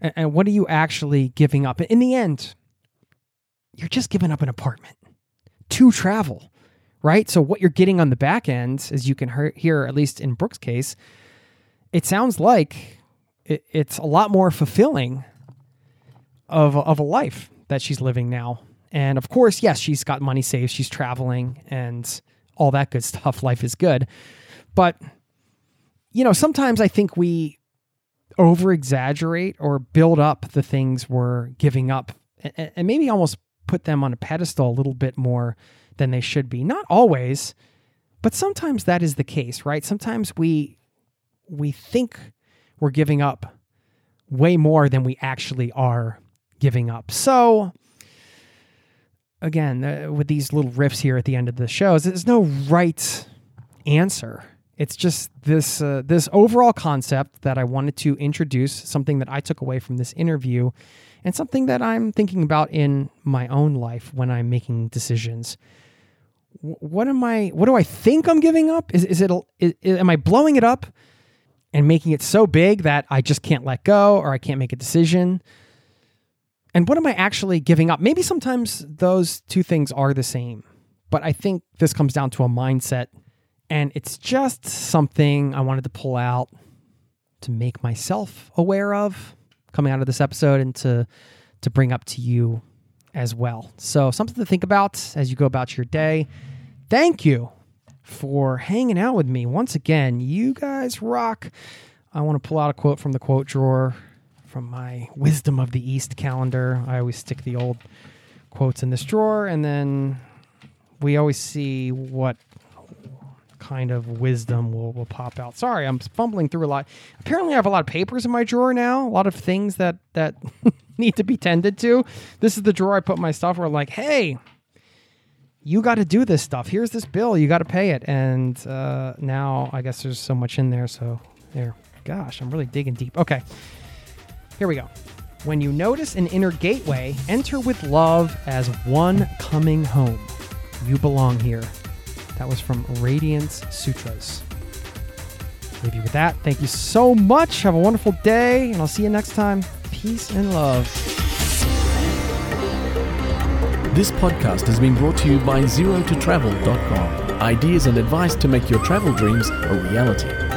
And, what are you actually giving up? In the end, you're just giving up an apartment to travel, right? So what you're getting on the back end, as you can hear, at least in Brooke's case, it sounds like it, it's a lot more fulfilling of, of a life that she's living now. And of course, yes, she's got money saved, she's traveling and all that good stuff. Life is good. But, you know, sometimes I think we over exaggerate or build up the things we're giving up and maybe almost put them on a pedestal a little bit more than they should be. Not always, but sometimes that is the case, right? Sometimes we we think we're giving up way more than we actually are giving up. So again, uh, with these little riffs here at the end of the shows, there's no right answer. It's just this uh, this overall concept that I wanted to introduce, something that I took away from this interview, and something that I'm thinking about in my own life when I'm making decisions. What am I? What do I think I'm giving up? Is is it? Is, am I blowing it up and making it so big that I just can't let go or I can't make a decision? And what am I actually giving up? Maybe sometimes those two things are the same, but I think this comes down to a mindset and it's just something I wanted to pull out to make myself aware of coming out of this episode and to to bring up to you as well. So something to think about as you go about your day. Thank you for hanging out with me once again. You guys rock. I want to pull out a quote from the quote drawer from my Wisdom of the East calendar. I always stick the old quotes in this drawer and then we always see what kind of wisdom will, will pop out. Sorry, I'm fumbling through a lot. Apparently, I have a lot of papers in my drawer now, a lot of things that, that need to be tended to. This is the drawer I put my stuff where, like, hey, you got to do this stuff. Here's this bill. You got to pay it. And uh, now I guess there's so much in there. So there. Gosh, I'm really digging deep. Okay. Here we go. When you notice an inner gateway, enter with love as one coming home. You belong here. That was from Radiance Sutras. Leave you with that. Thank you so much. Have a wonderful day, and I'll see you next time. Peace and love. This podcast has been brought to you by ZeroToTravel.com. Ideas and advice to make your travel dreams a reality.